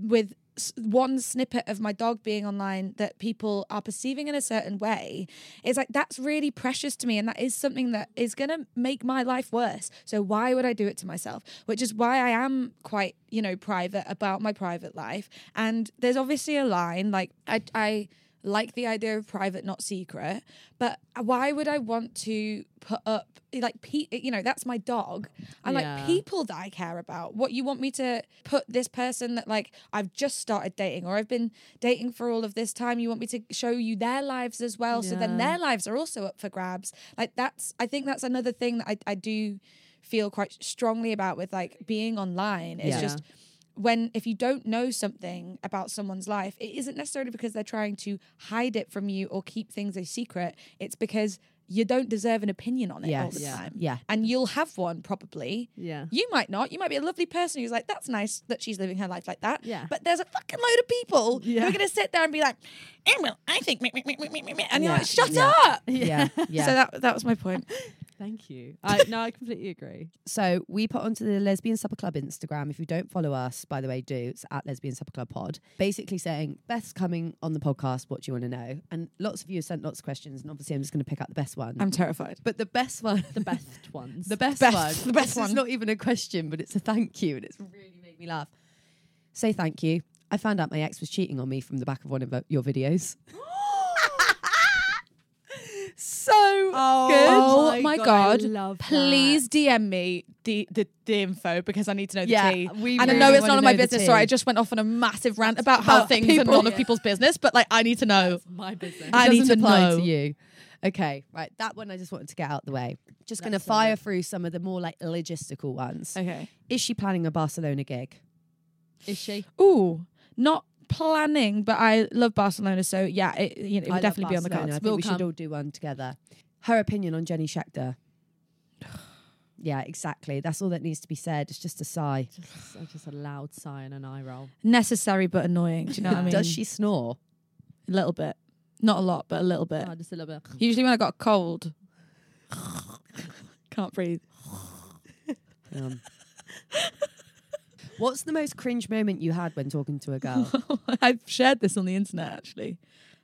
with one snippet of my dog being online that people are perceiving in a certain way it's like that's really precious to me and that is something that is going to make my life worse. So why would i do it to myself? Which is why i am quite you know private about my private life. And there's obviously a line like i i like the idea of private not secret but why would i want to put up like pe- you know that's my dog and Yeah. like people that i care about what you want me to put this person that like i've just started dating or i've been dating for all of this time you want me to show you their lives as well so then their lives are also up for grabs like that's i think that's another thing that i, I do feel quite strongly about with like being online it's Yeah. just when if you don't know something about someone's life it isn't necessarily because they're trying to hide it from you or keep things a secret it's because you don't deserve an opinion on it all the Yes. Yeah. time Yeah. and you'll have one probably Yeah. you might not. You might be a lovely person who's like, that's nice that she's living her life like that. Yeah. But there's a fucking load of people who are going to sit there and be like, eh, well, I think, meh, meh, meh," and you're Yeah. like, shut Yeah. up. Yeah. Yeah. So that that was my point. Thank you. I no, I completely agree. So we put onto the Lesbian Supper Club Instagram. If you don't follow us, by the way, do. It's at Lesbian Supper Club Pod. Basically saying, Beth's coming on the podcast. What do you want to know? And lots of you have sent lots of questions. And obviously, I'm just going to pick out the best one. I'm terrified. but the best one, The best ones. the best, Best- one, the best this one. is not even a question, but it's a thank you, and it's really made me laugh. Say thank you. I found out my ex was cheating on me from the back of one of uh, your videos. so good. Oh, oh my God. I love that. Please DM me the, the, the info because I need to know the Yeah, tea. we and I really know it's wanna none of my business. Sorry. I just went off on a massive rant about how About things are people. none of people's business, but like I need to know. my business. I It need to apply know. to you. Okay, right. That one I just wanted to get out the way. Just going to fire through some of the more like logistical ones. Okay. Is she planning a Barcelona gig? Is she? Ooh, not planning, but I love Barcelona, so yeah, it, you know, it would definitely be on the cards. I think We'll we should all do one together. Her opinion on Jenny Schechter. Yeah, exactly. That's all that needs to be said. It's just a sigh. Just, just a loud sigh and an eye roll. Necessary but annoying. Do you know what I mean? Does she snore? A little bit, not a lot, but a little bit. Oh, just a little bit. Usually when I got a cold, can't breathe. Um, what's the most cringe moment you had when talking to a girl? I've shared this on the internet actually.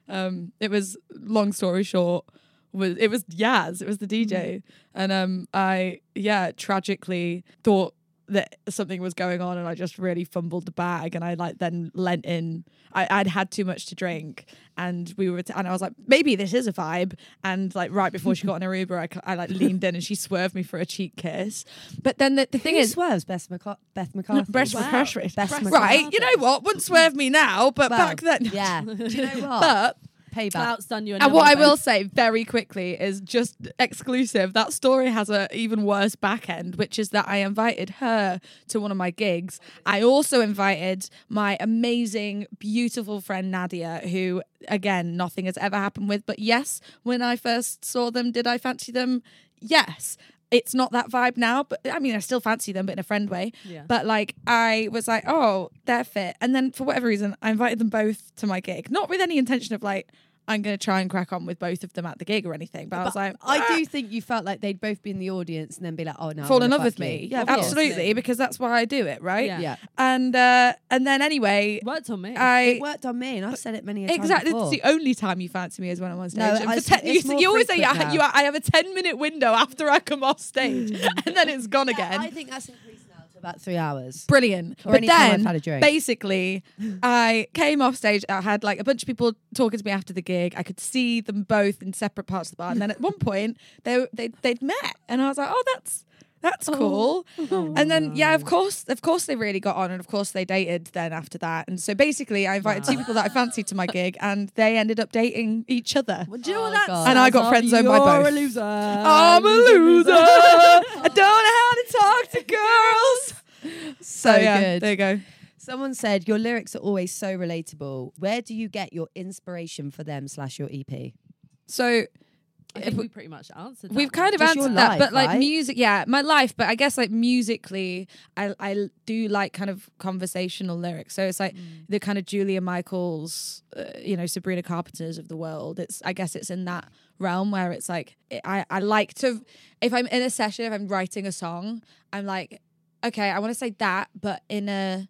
Um, it was long story short. Was it was Yaz? It was the DJ, and um, I yeah tragically thought that something was going on, and I just really fumbled the bag, and I like then lent in. I, I'd had too much to drink, and we were, t- and I was like, maybe this is a vibe. And like right before she got in her Uber, I, I like leaned in, and she swerved me for a cheek kiss. But then the, the thing Who is, swerves Beth, McCar- Beth McCarthy. Breast Wow. McCarthy. Beth McCarthy. Right, you know what? Wouldn't swerve me now, but Well, back then, Yeah. Do you know what? But Payback. You. and what I will say very quickly is just exclusive. That story has a even worse back end, which is that I invited her to one of my gigs. I also invited my amazing, beautiful friend Nadia, who again nothing has ever happened with. But yes, when I first saw them, did I fancy them? Yes. It's not that vibe now, but I mean, I still fancy them, but in a friend way. Yeah. But like, I was like, oh, they're fit. And then for whatever reason, I invited them both to my gig, not with any intention of like, I'm going to try and crack on with both of them at the gig or anything. But, I was like, I "Ah." do think you felt like they'd both be in the audience and then be like, oh no, fall in love with fuck you. me. Yeah, Obviously. absolutely, because that's why I do it, right? Yeah. Yeah. And uh, and then anyway, Worked on me. I It worked on me and I've said it many a time exactly before. it's the only time you fancy me is when I'm on stage. No, And for it's- 10 you, you always say frequent I, you, I have a ten minute window after I come off stage, and then it's gone again. I think that's increased now to about three hours. Brilliant. Or but then had a drink. basically I came off stage. I had like a bunch of people talking to me after the gig. I could see them both in separate parts of the bar. And then at one point they they they'd met and I was like, "Oh, that's that's oh. cool." and then yeah, of oh, course, of course they really got on and of course they dated then after that. And so basically I invited two people that I fancied to my gig and they ended up dating each other. Well, do you know Oh, that And I got sounds friend like? zoned by You're both. a loser. I'm a loser. I don't know how to talk to girls. So yeah, good. There you go. Someone said your lyrics are always so relatable. Where do you get your inspiration for them slash your EP? So I think we- we pretty much answered. We've kind of Just your answered that, but like right? music, yeah, my life. But I guess like musically, I I do like kind of conversational lyrics. So it's like Mm. the kind of Julia Michaels, uh, you know, Sabrina Carpenters of the world. It's I guess it's in that realm where it's like I I like to if I'm in a session, if I'm writing a song, I'm like, okay, I want to say that, but in a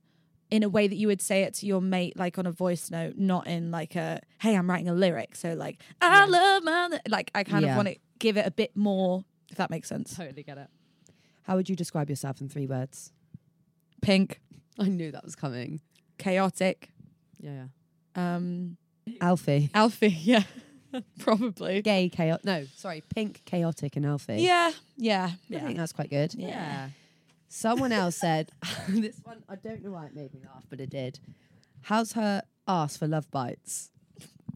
in a way that you would say it to your mate, like on a voice note, not in like a hey, I'm writing a lyric. So like I Yeah. love my like I kind Yeah. of want to give it a bit more, if that makes sense. Totally get it. How would you describe yourself in three words? Pink, I knew that was coming. chaotic, Yeah, yeah. um, Alfie. Alfie, yeah, probably. Gay, chaotic. No, sorry, pink, chaotic, and Alfie. Yeah, yeah, I yeah. think that's quite good. Yeah. Someone else said, this one, I don't know why it made me laugh, but it did. How's her ass for love bites?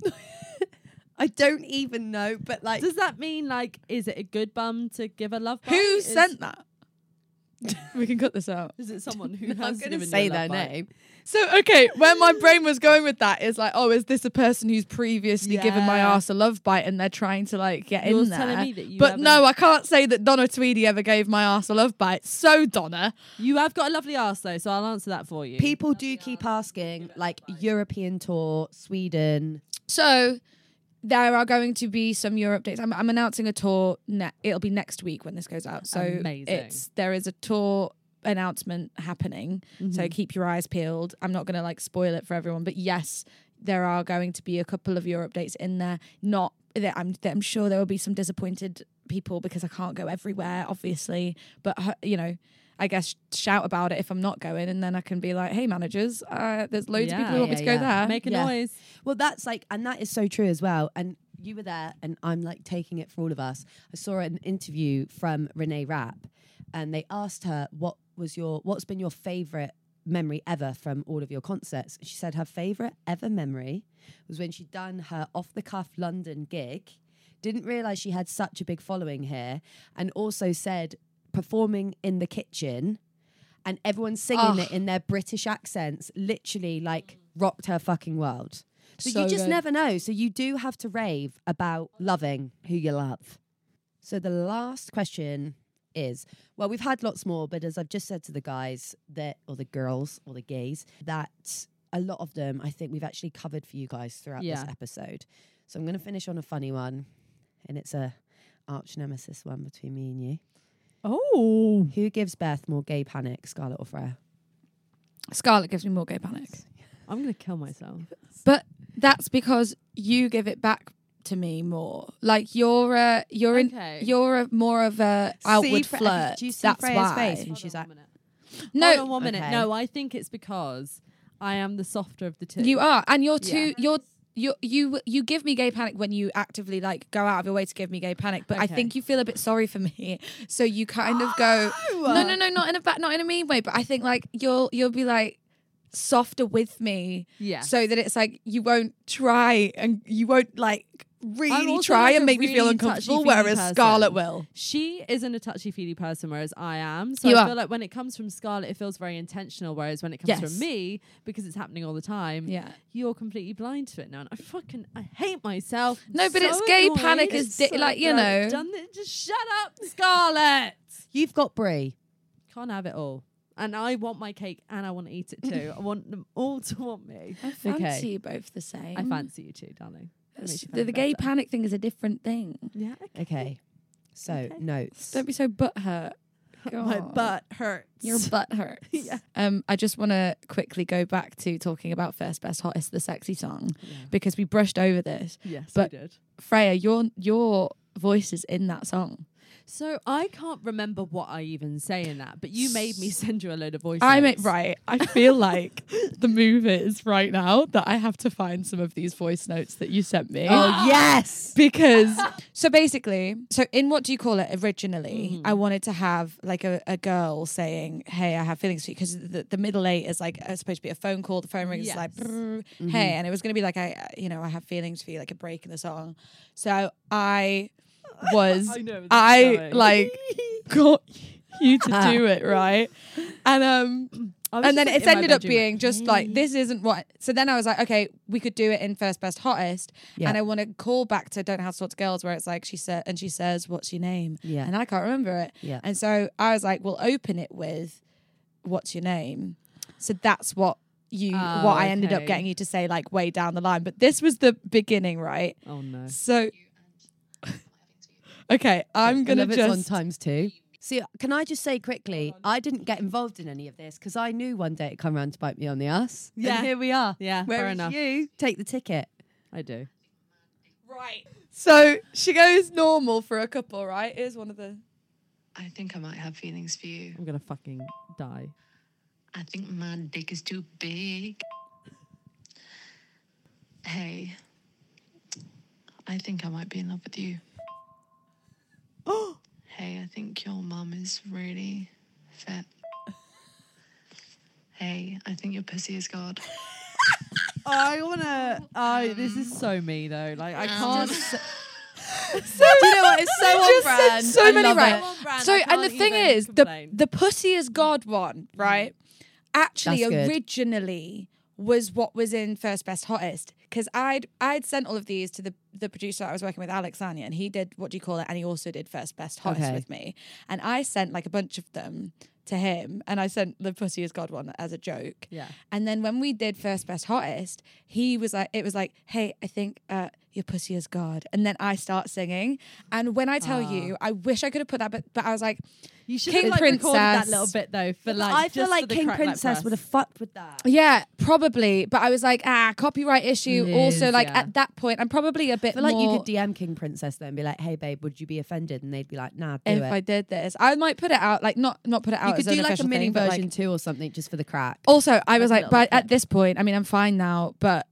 I don't even know, but like, Does that mean like, is it a good bum to give a love? bite? Who Is- sent that? we can cut this out. Is it someone who I'm has going to say their bite? name. So okay, where my brain was going with that is like, oh, is this a person who's previously given my ass a love bite and they're trying to like get You're in there? telling me that you but haven't- no, I can't say that Donna Tweedy ever gave my ass a love bite. So Donna, You have got a lovely ass though, so I'll answer that for you. People do keep asking, like, European tour, Sweden. So there are going to be some Europe dates. I'm, I'm announcing a tour. Ne- it'll be next week when this goes out. So Amazing. it's there is a tour announcement happening. So Mhm. keep your eyes peeled. I'm not going to like spoil it for everyone, but yes, there are going to be a couple of Europe dates in there. Not that I'm that I'm sure there will be some disappointed people because I can't go everywhere, obviously. But you know. I guess shout about it if I'm not going, and then I can be like, "Hey, managers, uh, there's loads of people who Yeah, want me yeah, to go yeah. there." Make a Yeah. noise. Well, that's like, and that is so true as well. And you were there, and I'm like taking it for all of us. I saw an interview from Renee Rapp, and they asked her what was your, what's been your favorite memory ever from all of your concerts. She said her favorite ever memory was when she'd done her off the cuff London gig. Didn't realize she had such a big following here, and also said performing in the kitchen and everyone singing Ugh. it in their British accents, literally like rocked her fucking world. So, So you just good. never know. So you do have to rave about loving who you love. So the last question is well, we've had lots more, but as I've just said to the guys that or the girls or the gays, that a lot of them I think we've actually covered for you guys throughout Yeah. this episode. So I'm gonna finish on a funny one. And it's a arch nemesis one between me and you. Oh. Who gives Beth more gay panic, Scarlett or Freya? Scarlett gives me more gay panic. I'm gonna kill myself. But that's because you give it back to me more. Like you're a you're in you're a more of a outward Fre- flirt. Do you see that's Freya's why. face when Hold she's on like, one minute. No, Hold on one minute. Okay. No, I think it's because I am the softer of the two. you are, and you're too. Yeah. You're you you you give me gay panic when you actively like go out of your way to give me gay panic. But I think you feel a bit sorry for me, so you kind of go. Oh! No, no, no, not in a ba- not in a mean way. But I think like you'll you'll be like softer with me, Yeah. so that it's like you won't try and you won't like really try like and a make me feel uncomfortable. Whereas person. Scarlett will. She isn't a touchy feely person, whereas I am. So You I are. feel like when it comes from Scarlett, it feels very intentional. Whereas when it comes Yes. from me, because it's happening all the time, Yeah. you're completely blind to it now. And I fucking I hate myself. No, but So it's gay annoyed. panic is di- so like, you know. Done it. Just shut up, Scarlett. You've got Brie. Can't have it all. And I want my cake and I want to eat it too. I want them all to want me. I fancy you both the same. I fancy you too, darling. That makes you the, the gay better. panic thing is a different thing. Yeah. Okay. So Okay. notes. Don't be so butthurt. My God. butt hurts. Your butt hurts. Yeah. Um, I just want to quickly go back to talking about first best hottest, the sexy song, Yeah. because we brushed over this. Yes, But- we did. Freya, your your voice is in that song. So I can't remember what I even say in that, but you made me send you a load of voice I notes. mean, right. I feel like the move is right now that I have to find some of these voice notes that you sent me. Oh yes. because so basically so in what do you call it originally Mhm. i wanted to have like a, a girl saying hey i have feelings for you because the, the middle eight is like uh, supposed to be a phone call the phone rings it's like Mm-hmm. hey and it was going to be like i you know i have feelings for you like a break in the song so i was I know. where this is i like got you to do it right? And um and then just, like, it's ended up being like, just like this isn't what so then i was like okay we could do it in first best hottest. Yeah. and i want to call back to don't Have how to talk to girls where it's like she said and she says what's your name? Yeah. and i can't remember it. Yeah. and so i was like we'll open it with what's your name? So that's what you Oh, what i ended up getting you to say like way down the line. But this was the beginning right? Oh no. so okay i'm gonna love it's on just times two. See, can I just say quickly, I didn't get involved in any of this because I knew one day it'd come around to bite me on the ass. Yeah. And here we are. Yeah, Whereas fair enough. you take the ticket. I do. right so she goes normal for a couple right here's one of the I think I might have feelings for you. I'm gonna fucking die. I think my dick is too big. Hey, I think I might be in love with you. hey, I think your mum is really fat. Hey, I think your pussy is God. I wanna. I. This is um, so me though. Like I um, can't. Do you know what? It's so You on just said brand. so I many love right. it. On brand, So I and the can't thing even is, the complain. the pussy is God one, right? Actually, That's good. originally was what was in first best hottest because I'd I'd sent all of these to the the producer I was working with, Alex Anya, and he did what do you call it, and he also did first best hottest Okay. with me, and I sent like a bunch of them to him, and I sent the pussy is God one as a joke, Yeah. and then when we did first best hottest, he was like, it was like, hey, I think uh, your pussy is God, and then I start singing, and when I tell you, I wish I could have put that, but but I was like, You should King have like recorded that little bit though for like. I feel like King Princess would have fucked with that. yeah, probably, but I was like, ah, copyright issue. It also, like yeah. at that point, I'm probably a bit feel like you could DM King Princess though and be like, "Hey, babe, would you be offended?" And they'd be like, "Nah, do if it." I did this, I might put it out, like not not put it out. you could as an do like a mini thing, but, like- version two or something just for the crack. Also, I was Like like, little but at this point, I mean, I'm fine now, but you know,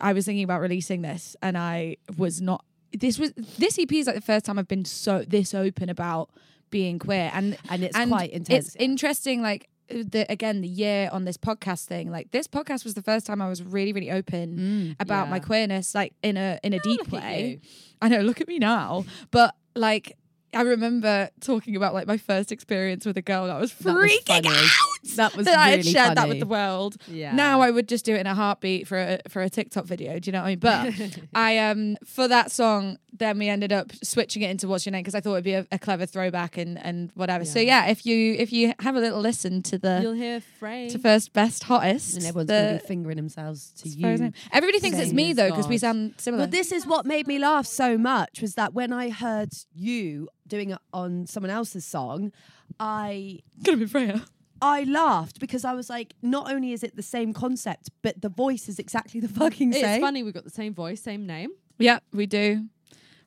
I was thinking about releasing this, and I was not. This was this EP is like the first time I've been so this open about being queer, and And it's and quite intense. It's interesting, like the again the year on this podcast thing. Like this podcast was the first time I was really really open Mm. about my queerness, like in a in a deep way. I know, look at me now, but like. I remember talking about like my first experience with a girl. and I was That was freaking out. That was that I had really shared that with the world. Yeah. Now I would just do it in a heartbeat for a for a TikTok video. Do you know what I mean? But I um for that song, then we ended up switching it into "What's Your Name" because I thought it'd be a, a clever throwback and and whatever. So Yeah. yeah, if you if you have a little listen to the You'll hear Frey. to first best hottest, and everyone's the, going to be fingering themselves to as far as I you. Everybody thinks it's me though because we sound similar. But this is what made me laugh so much was that when I heard you doing it on someone else's song, I could have been Freya. I laughed because I was like, not only is it the same concept, but the voice is exactly the fucking same. it's funny we've got the same voice, same name. Yeah, we do.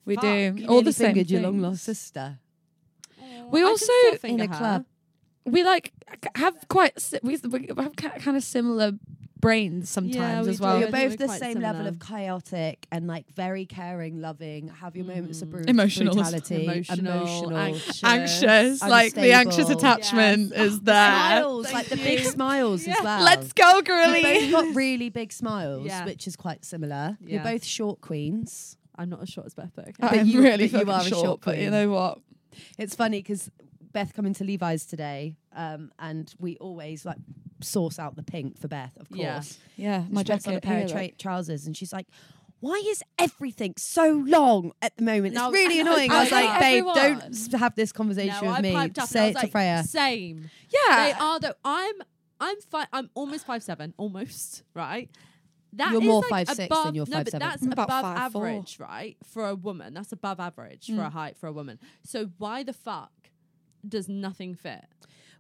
We Fuck, do. You All the same. fingered your long lost sister. We I also- in finger a club. We like have quite we, we have kind of similar brains sometimes we as well. I You're both the quite same level of chaotic and like very caring, loving, have your moments of Mm. bru- Emotional. brutality, Emotional, emotional. anxious. anxious, like the anxious attachment Yes. is there. Smiles, like the big smiles Yeah. as well. Let's go, girly. You've both got really big smiles, Yeah. which is quite similar. Yeah. You're both short queens. I'm not as short as Beth, but okay. But I'm you- really but you fucking are a short, short but you know what? It's funny because Beth coming to Levi's today, um, and we always like source out the pink for Beth, of course. Yeah. Yeah, my puts on a pair of tra- trousers, and she's like, "Why is everything so long at the moment? No, it's really annoying." I I was like, "Babe, everyone. don't have this conversation No, with I me. Say it to like, Freya." Same. Yeah, They are though. I'm I'm fi- I'm almost five seven, almost right. That You're is, more like, 5'6" than above- you're no, but 5'7". that's I'm about above 5'4". average, right? For a woman, that's above average for a Mm. height for a woman. So why the fuck does nothing fit?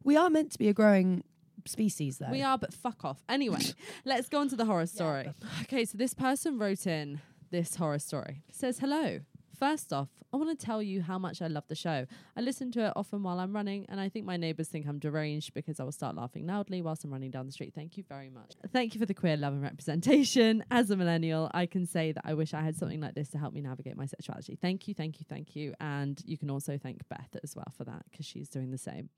We are meant to be a growing species, though. We are, but fuck off. Anyway, let's go on to the horror story. okay, so this person wrote in this horror story. It says, Hello. First off, I want to tell you how much I love the show. I listen to it often while I'm running, and I think my neighbours think I'm deranged because I will start laughing loudly whilst I'm running down the street. Thank you very much. Thank you for the queer love and representation. As a millennial, I can say that I wish I had something like this to help me navigate my sexuality. Thank you, thank you, thank you. And you can also thank Beth as well for that because she's doing the same.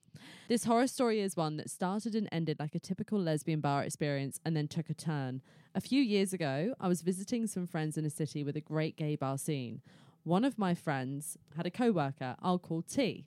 This horror story is one that started and ended like a typical lesbian bar experience and then took a turn. A few years ago, I was visiting some friends in a city with a great gay bar scene. One of my friends had a co-worker I'll call T.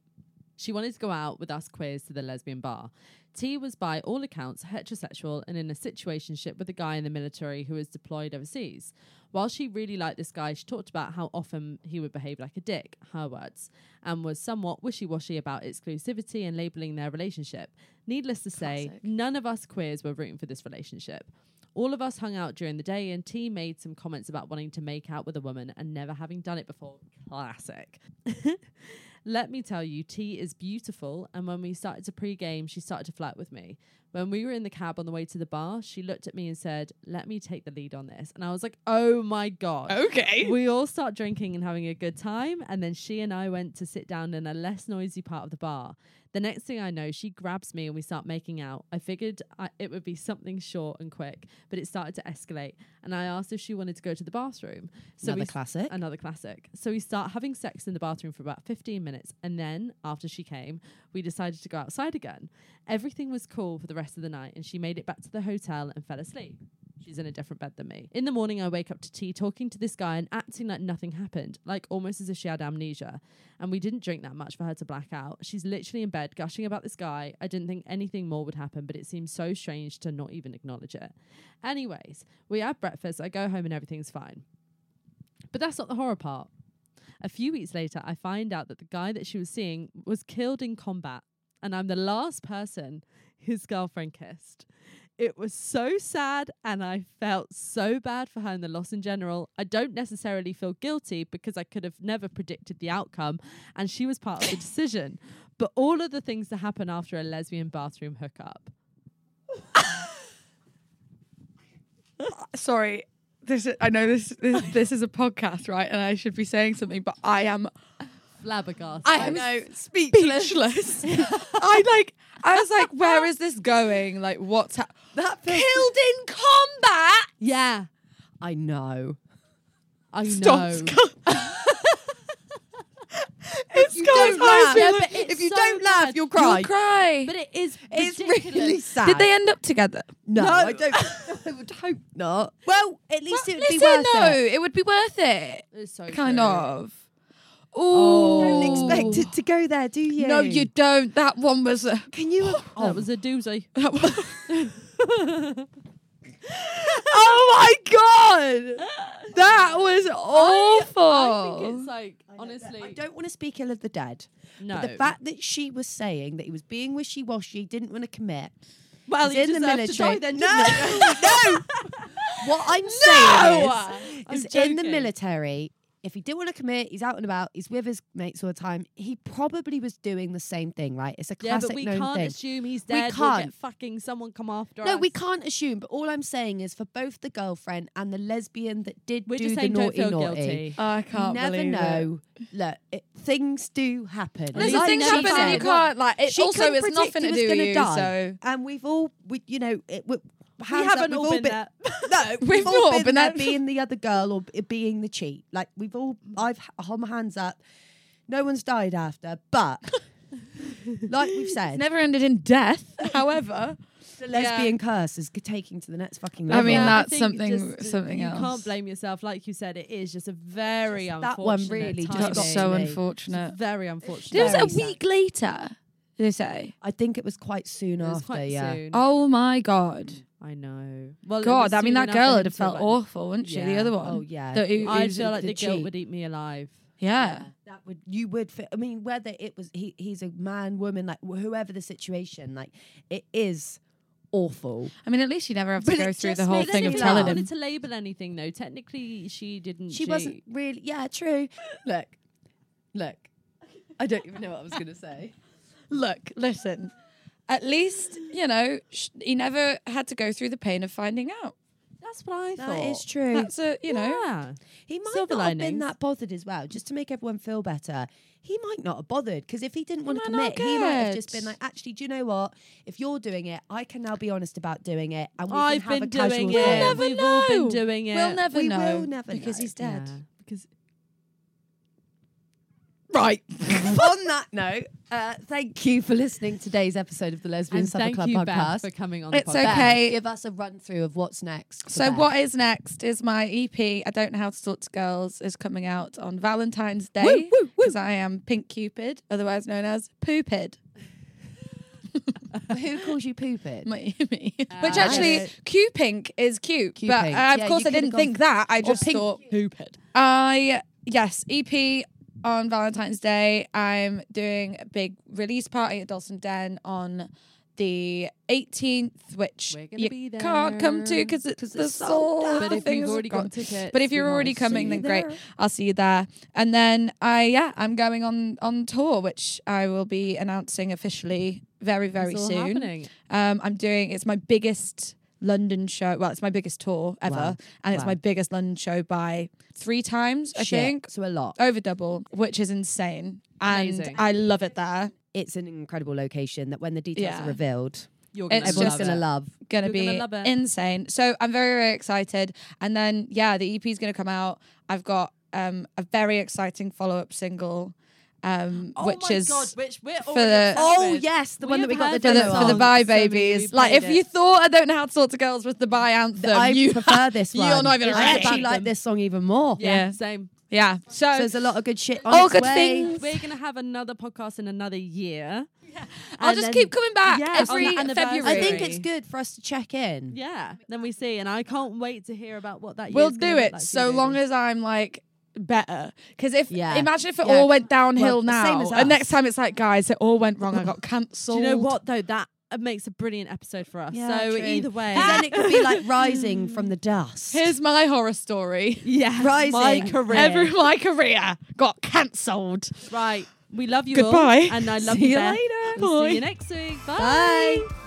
She wanted to go out with us queers to the lesbian bar. T was by all accounts heterosexual and in a situationship with a guy in the military who was deployed overseas. While she really liked this guy, she talked about how often he would behave like a dick, her words, and was somewhat wishy washy about exclusivity and labeling their relationship. Needless to say, Classic. none of us queers were rooting for this relationship. All of us hung out during the day, and T made some comments about wanting to make out with a woman and never having done it before. Classic. Let me tell you, T is beautiful, and when we started to pre-game, she started to flirt with me. When we were in the cab on the way to the bar, she looked at me and said, "Let me take the lead on this." And I was like, "Oh my god!" okay. we all start drinking and having a good time, and then she and I went to sit down in a less noisy part of the bar. The next thing I know, she grabs me and we start making out. I figured I, it would be something short and quick, but it started to escalate. And I asked if she wanted to go to the bathroom. So Another we classic. Another classic. So we start having sex in the bathroom for about 15 minutes. And then, after she came, we decided to go outside again. Everything was cool for the rest of the night, and she made it back to the hotel and fell asleep. She's in a different bed than me. In the morning, I wake up to T talking to this guy and acting like nothing happened, like almost as if she had amnesia. And we didn't drink that much for her to black out. She's literally in bed gushing about this guy. I didn't think anything more would happen, but it seems so strange to not even acknowledge it. Anyways, we have breakfast, I go home, and everything's fine. But that's not the horror part. A few weeks later, I find out that the guy that she was seeing was killed in combat, and I'm the last person his girlfriend kissed. It was so sad, and I felt so bad for her and the loss in general. I don't necessarily feel guilty because I could have never predicted the outcome, and she was part of the decision. But all of the things that happen after a lesbian bathroom hookup. Sorry. This is, I know this, this this is a podcast, right? And I should be saying something, but I am Flabbergasted. I am speechless. I like I was like, where is this going? Like what's ha- That feels- killed in combat? yeah, I know. I Stop, know. Scott. it's You Scott's don't laugh. eyes Yeah, being but like, it's if you so don't laugh, bad. you'll cry. You'll cry. But it is it's ridiculous. really sad. Did they end up together? No, No. I don't. I would hope not. Well, at least Well, it would be listen, worth no, it. it would be worth it. It's so Kind true. of. Oh. Ooh. Don't expect it to go there, do you? No, you don't. That one was a. Can you? Oh, That was a doozy. oh my god, That was awful. I think it's like honestly, I don't want to speak ill of the dead. no. But the fact that she was saying that he was being wishy-washy, didn't want to commit. well, he's he in the deserved to die military. then, No, didn't? What I'm saying is, is in the military, if he didn't want to commit, he's out and about, he's with his mates all the time. He probably was doing the same thing, right? It's a Yeah, classic but we known can't thing. assume he's We dead. We'll get can't. fucking someone come after us. No, we can't assume. But all I'm saying is, for both the girlfriend and the lesbian that did We're do just the saying don't naughty feel naughty, guilty. I can't never believe it. know. Look, it, things do happen. Listen, Listen, Like things she happen she and you can't like. It she also couldn't it's predict nothing he to was do with gonna you. die. So and we've all, we, you know, it, we, We haven't we've all been been, there. No, we've, We've all not been, been there there. being the other girl or being the cheat. Like we've all, I've hold my hands up. No one's died after, but like we've it's said, never ended in death. However, the lesbian curse is taking to the next fucking level. I mean, that's think something- just- something you else. You can't blame yourself. Like you said, it is just a very Just unfortunate. that one really just got so me. unfortunate. Very It unfortunate. was Very a sad. week later. They say. I think it was quite soon It was after. quite yeah. soon. Oh my god. I know. Well, God, I mean that girl would have felt like- awful, wouldn't she? The other oh, one. Oh yeah. That who- I feel like the, guilt cheat. would eat me alive. yeah. that would you would fit i mean whether it was he he's a man woman like whoever the situation like it is awful I mean, at least you never have to But go through the whole makes thing me of telling I him. wanted to label anything though. Technically, she didn't. she cheat. wasn't really yeah true look look i don't even know what i was gonna say Look, listen. At least you know sh- he never had to go through the pain of finding out. That's what I thought. that is true That's a you know. Yeah. he might silver not have been that bothered as well just to make everyone feel better he might not have bothered because if he didn't want to might commit he might have just been like actually do you know what if you're doing it i can now be honest about doing it and we I've can have been a casual doing thing. it. never We've all been know. doing it. We'll never We know will never because know. he's dead. Yeah, because Right. On that note, uh, thank you for listening to today's episode of the Lesbian and Supper thank Club you, podcast. Beth, for coming on. the It's podcast. okay. Give us a run through of what's next. So Beth. what is next is my EP. I don't know how to talk to girls is coming out on Valentine's Day woo, woo. because I am Pink Cupid, otherwise known as Poopid. Who calls you poopid? My- me. Which Ah. actually, Q Pink is cute, Q but uh, of Yeah, course I didn't think that. I just thought poopid. I yes EP on Valentine's Day. I'm doing a big release party at Dawson Den on the 18th, which you be can't come to there. because it's 'Cause the it's sold sold out. But if you've already got tickets, but if you're already coming, then you great. I'll see you there. And then I yeah, I'm going on on tour, which I will be announcing officially very very It's soon. Um, I'm doing it's my biggest London show. Well, it's my biggest tour ever, Wow. and it's Wow. my biggest London show by three times. I Shit. think So a lot. over double, which is insane, and Amazing. I love it there. It's an incredible location that when the details Yeah. are revealed, You're gonna It's everyone's just- love going to it. love. Gonna You're be gonna love it. insane. So I'm very very excited, and then yeah, the EP is gonna come out. I've got um, a very exciting follow up single, um, Oh which my is God, which we're for the- Oh with. yes, the We one that we got the heard for the for the of. bye babies. we've Like if played you thought I don't know how to talk to girls with the bye anthem, I you prefer this one. you're not even I ready. actually like this song even more. Yeah, Yeah. same. yeah. So, So there's a lot of good shit on all its good way. things. We're gonna have another podcast in another year. Yeah. I'll And just then- keep coming back Yeah, every on the anniversary. February. I think it's good for us to check in. Yeah, then we see, and I can't wait to hear about what that. we'll year's do it like so long as I'm like better. Because if Yeah. imagine if it Yeah. all went downhill Well, now, and next time it's like, guys, it all went wrong. I got Do cancelled. you know what though? That uh, makes a brilliant episode for us. Yeah, so true. either way, then it could be like rising from the dust. Here's my horror story. yeah, Rising. my career. Every my career got cancelled. right, we love you Goodbye. all, and I love See you, you later. We'll Bye. see you next week. Bye.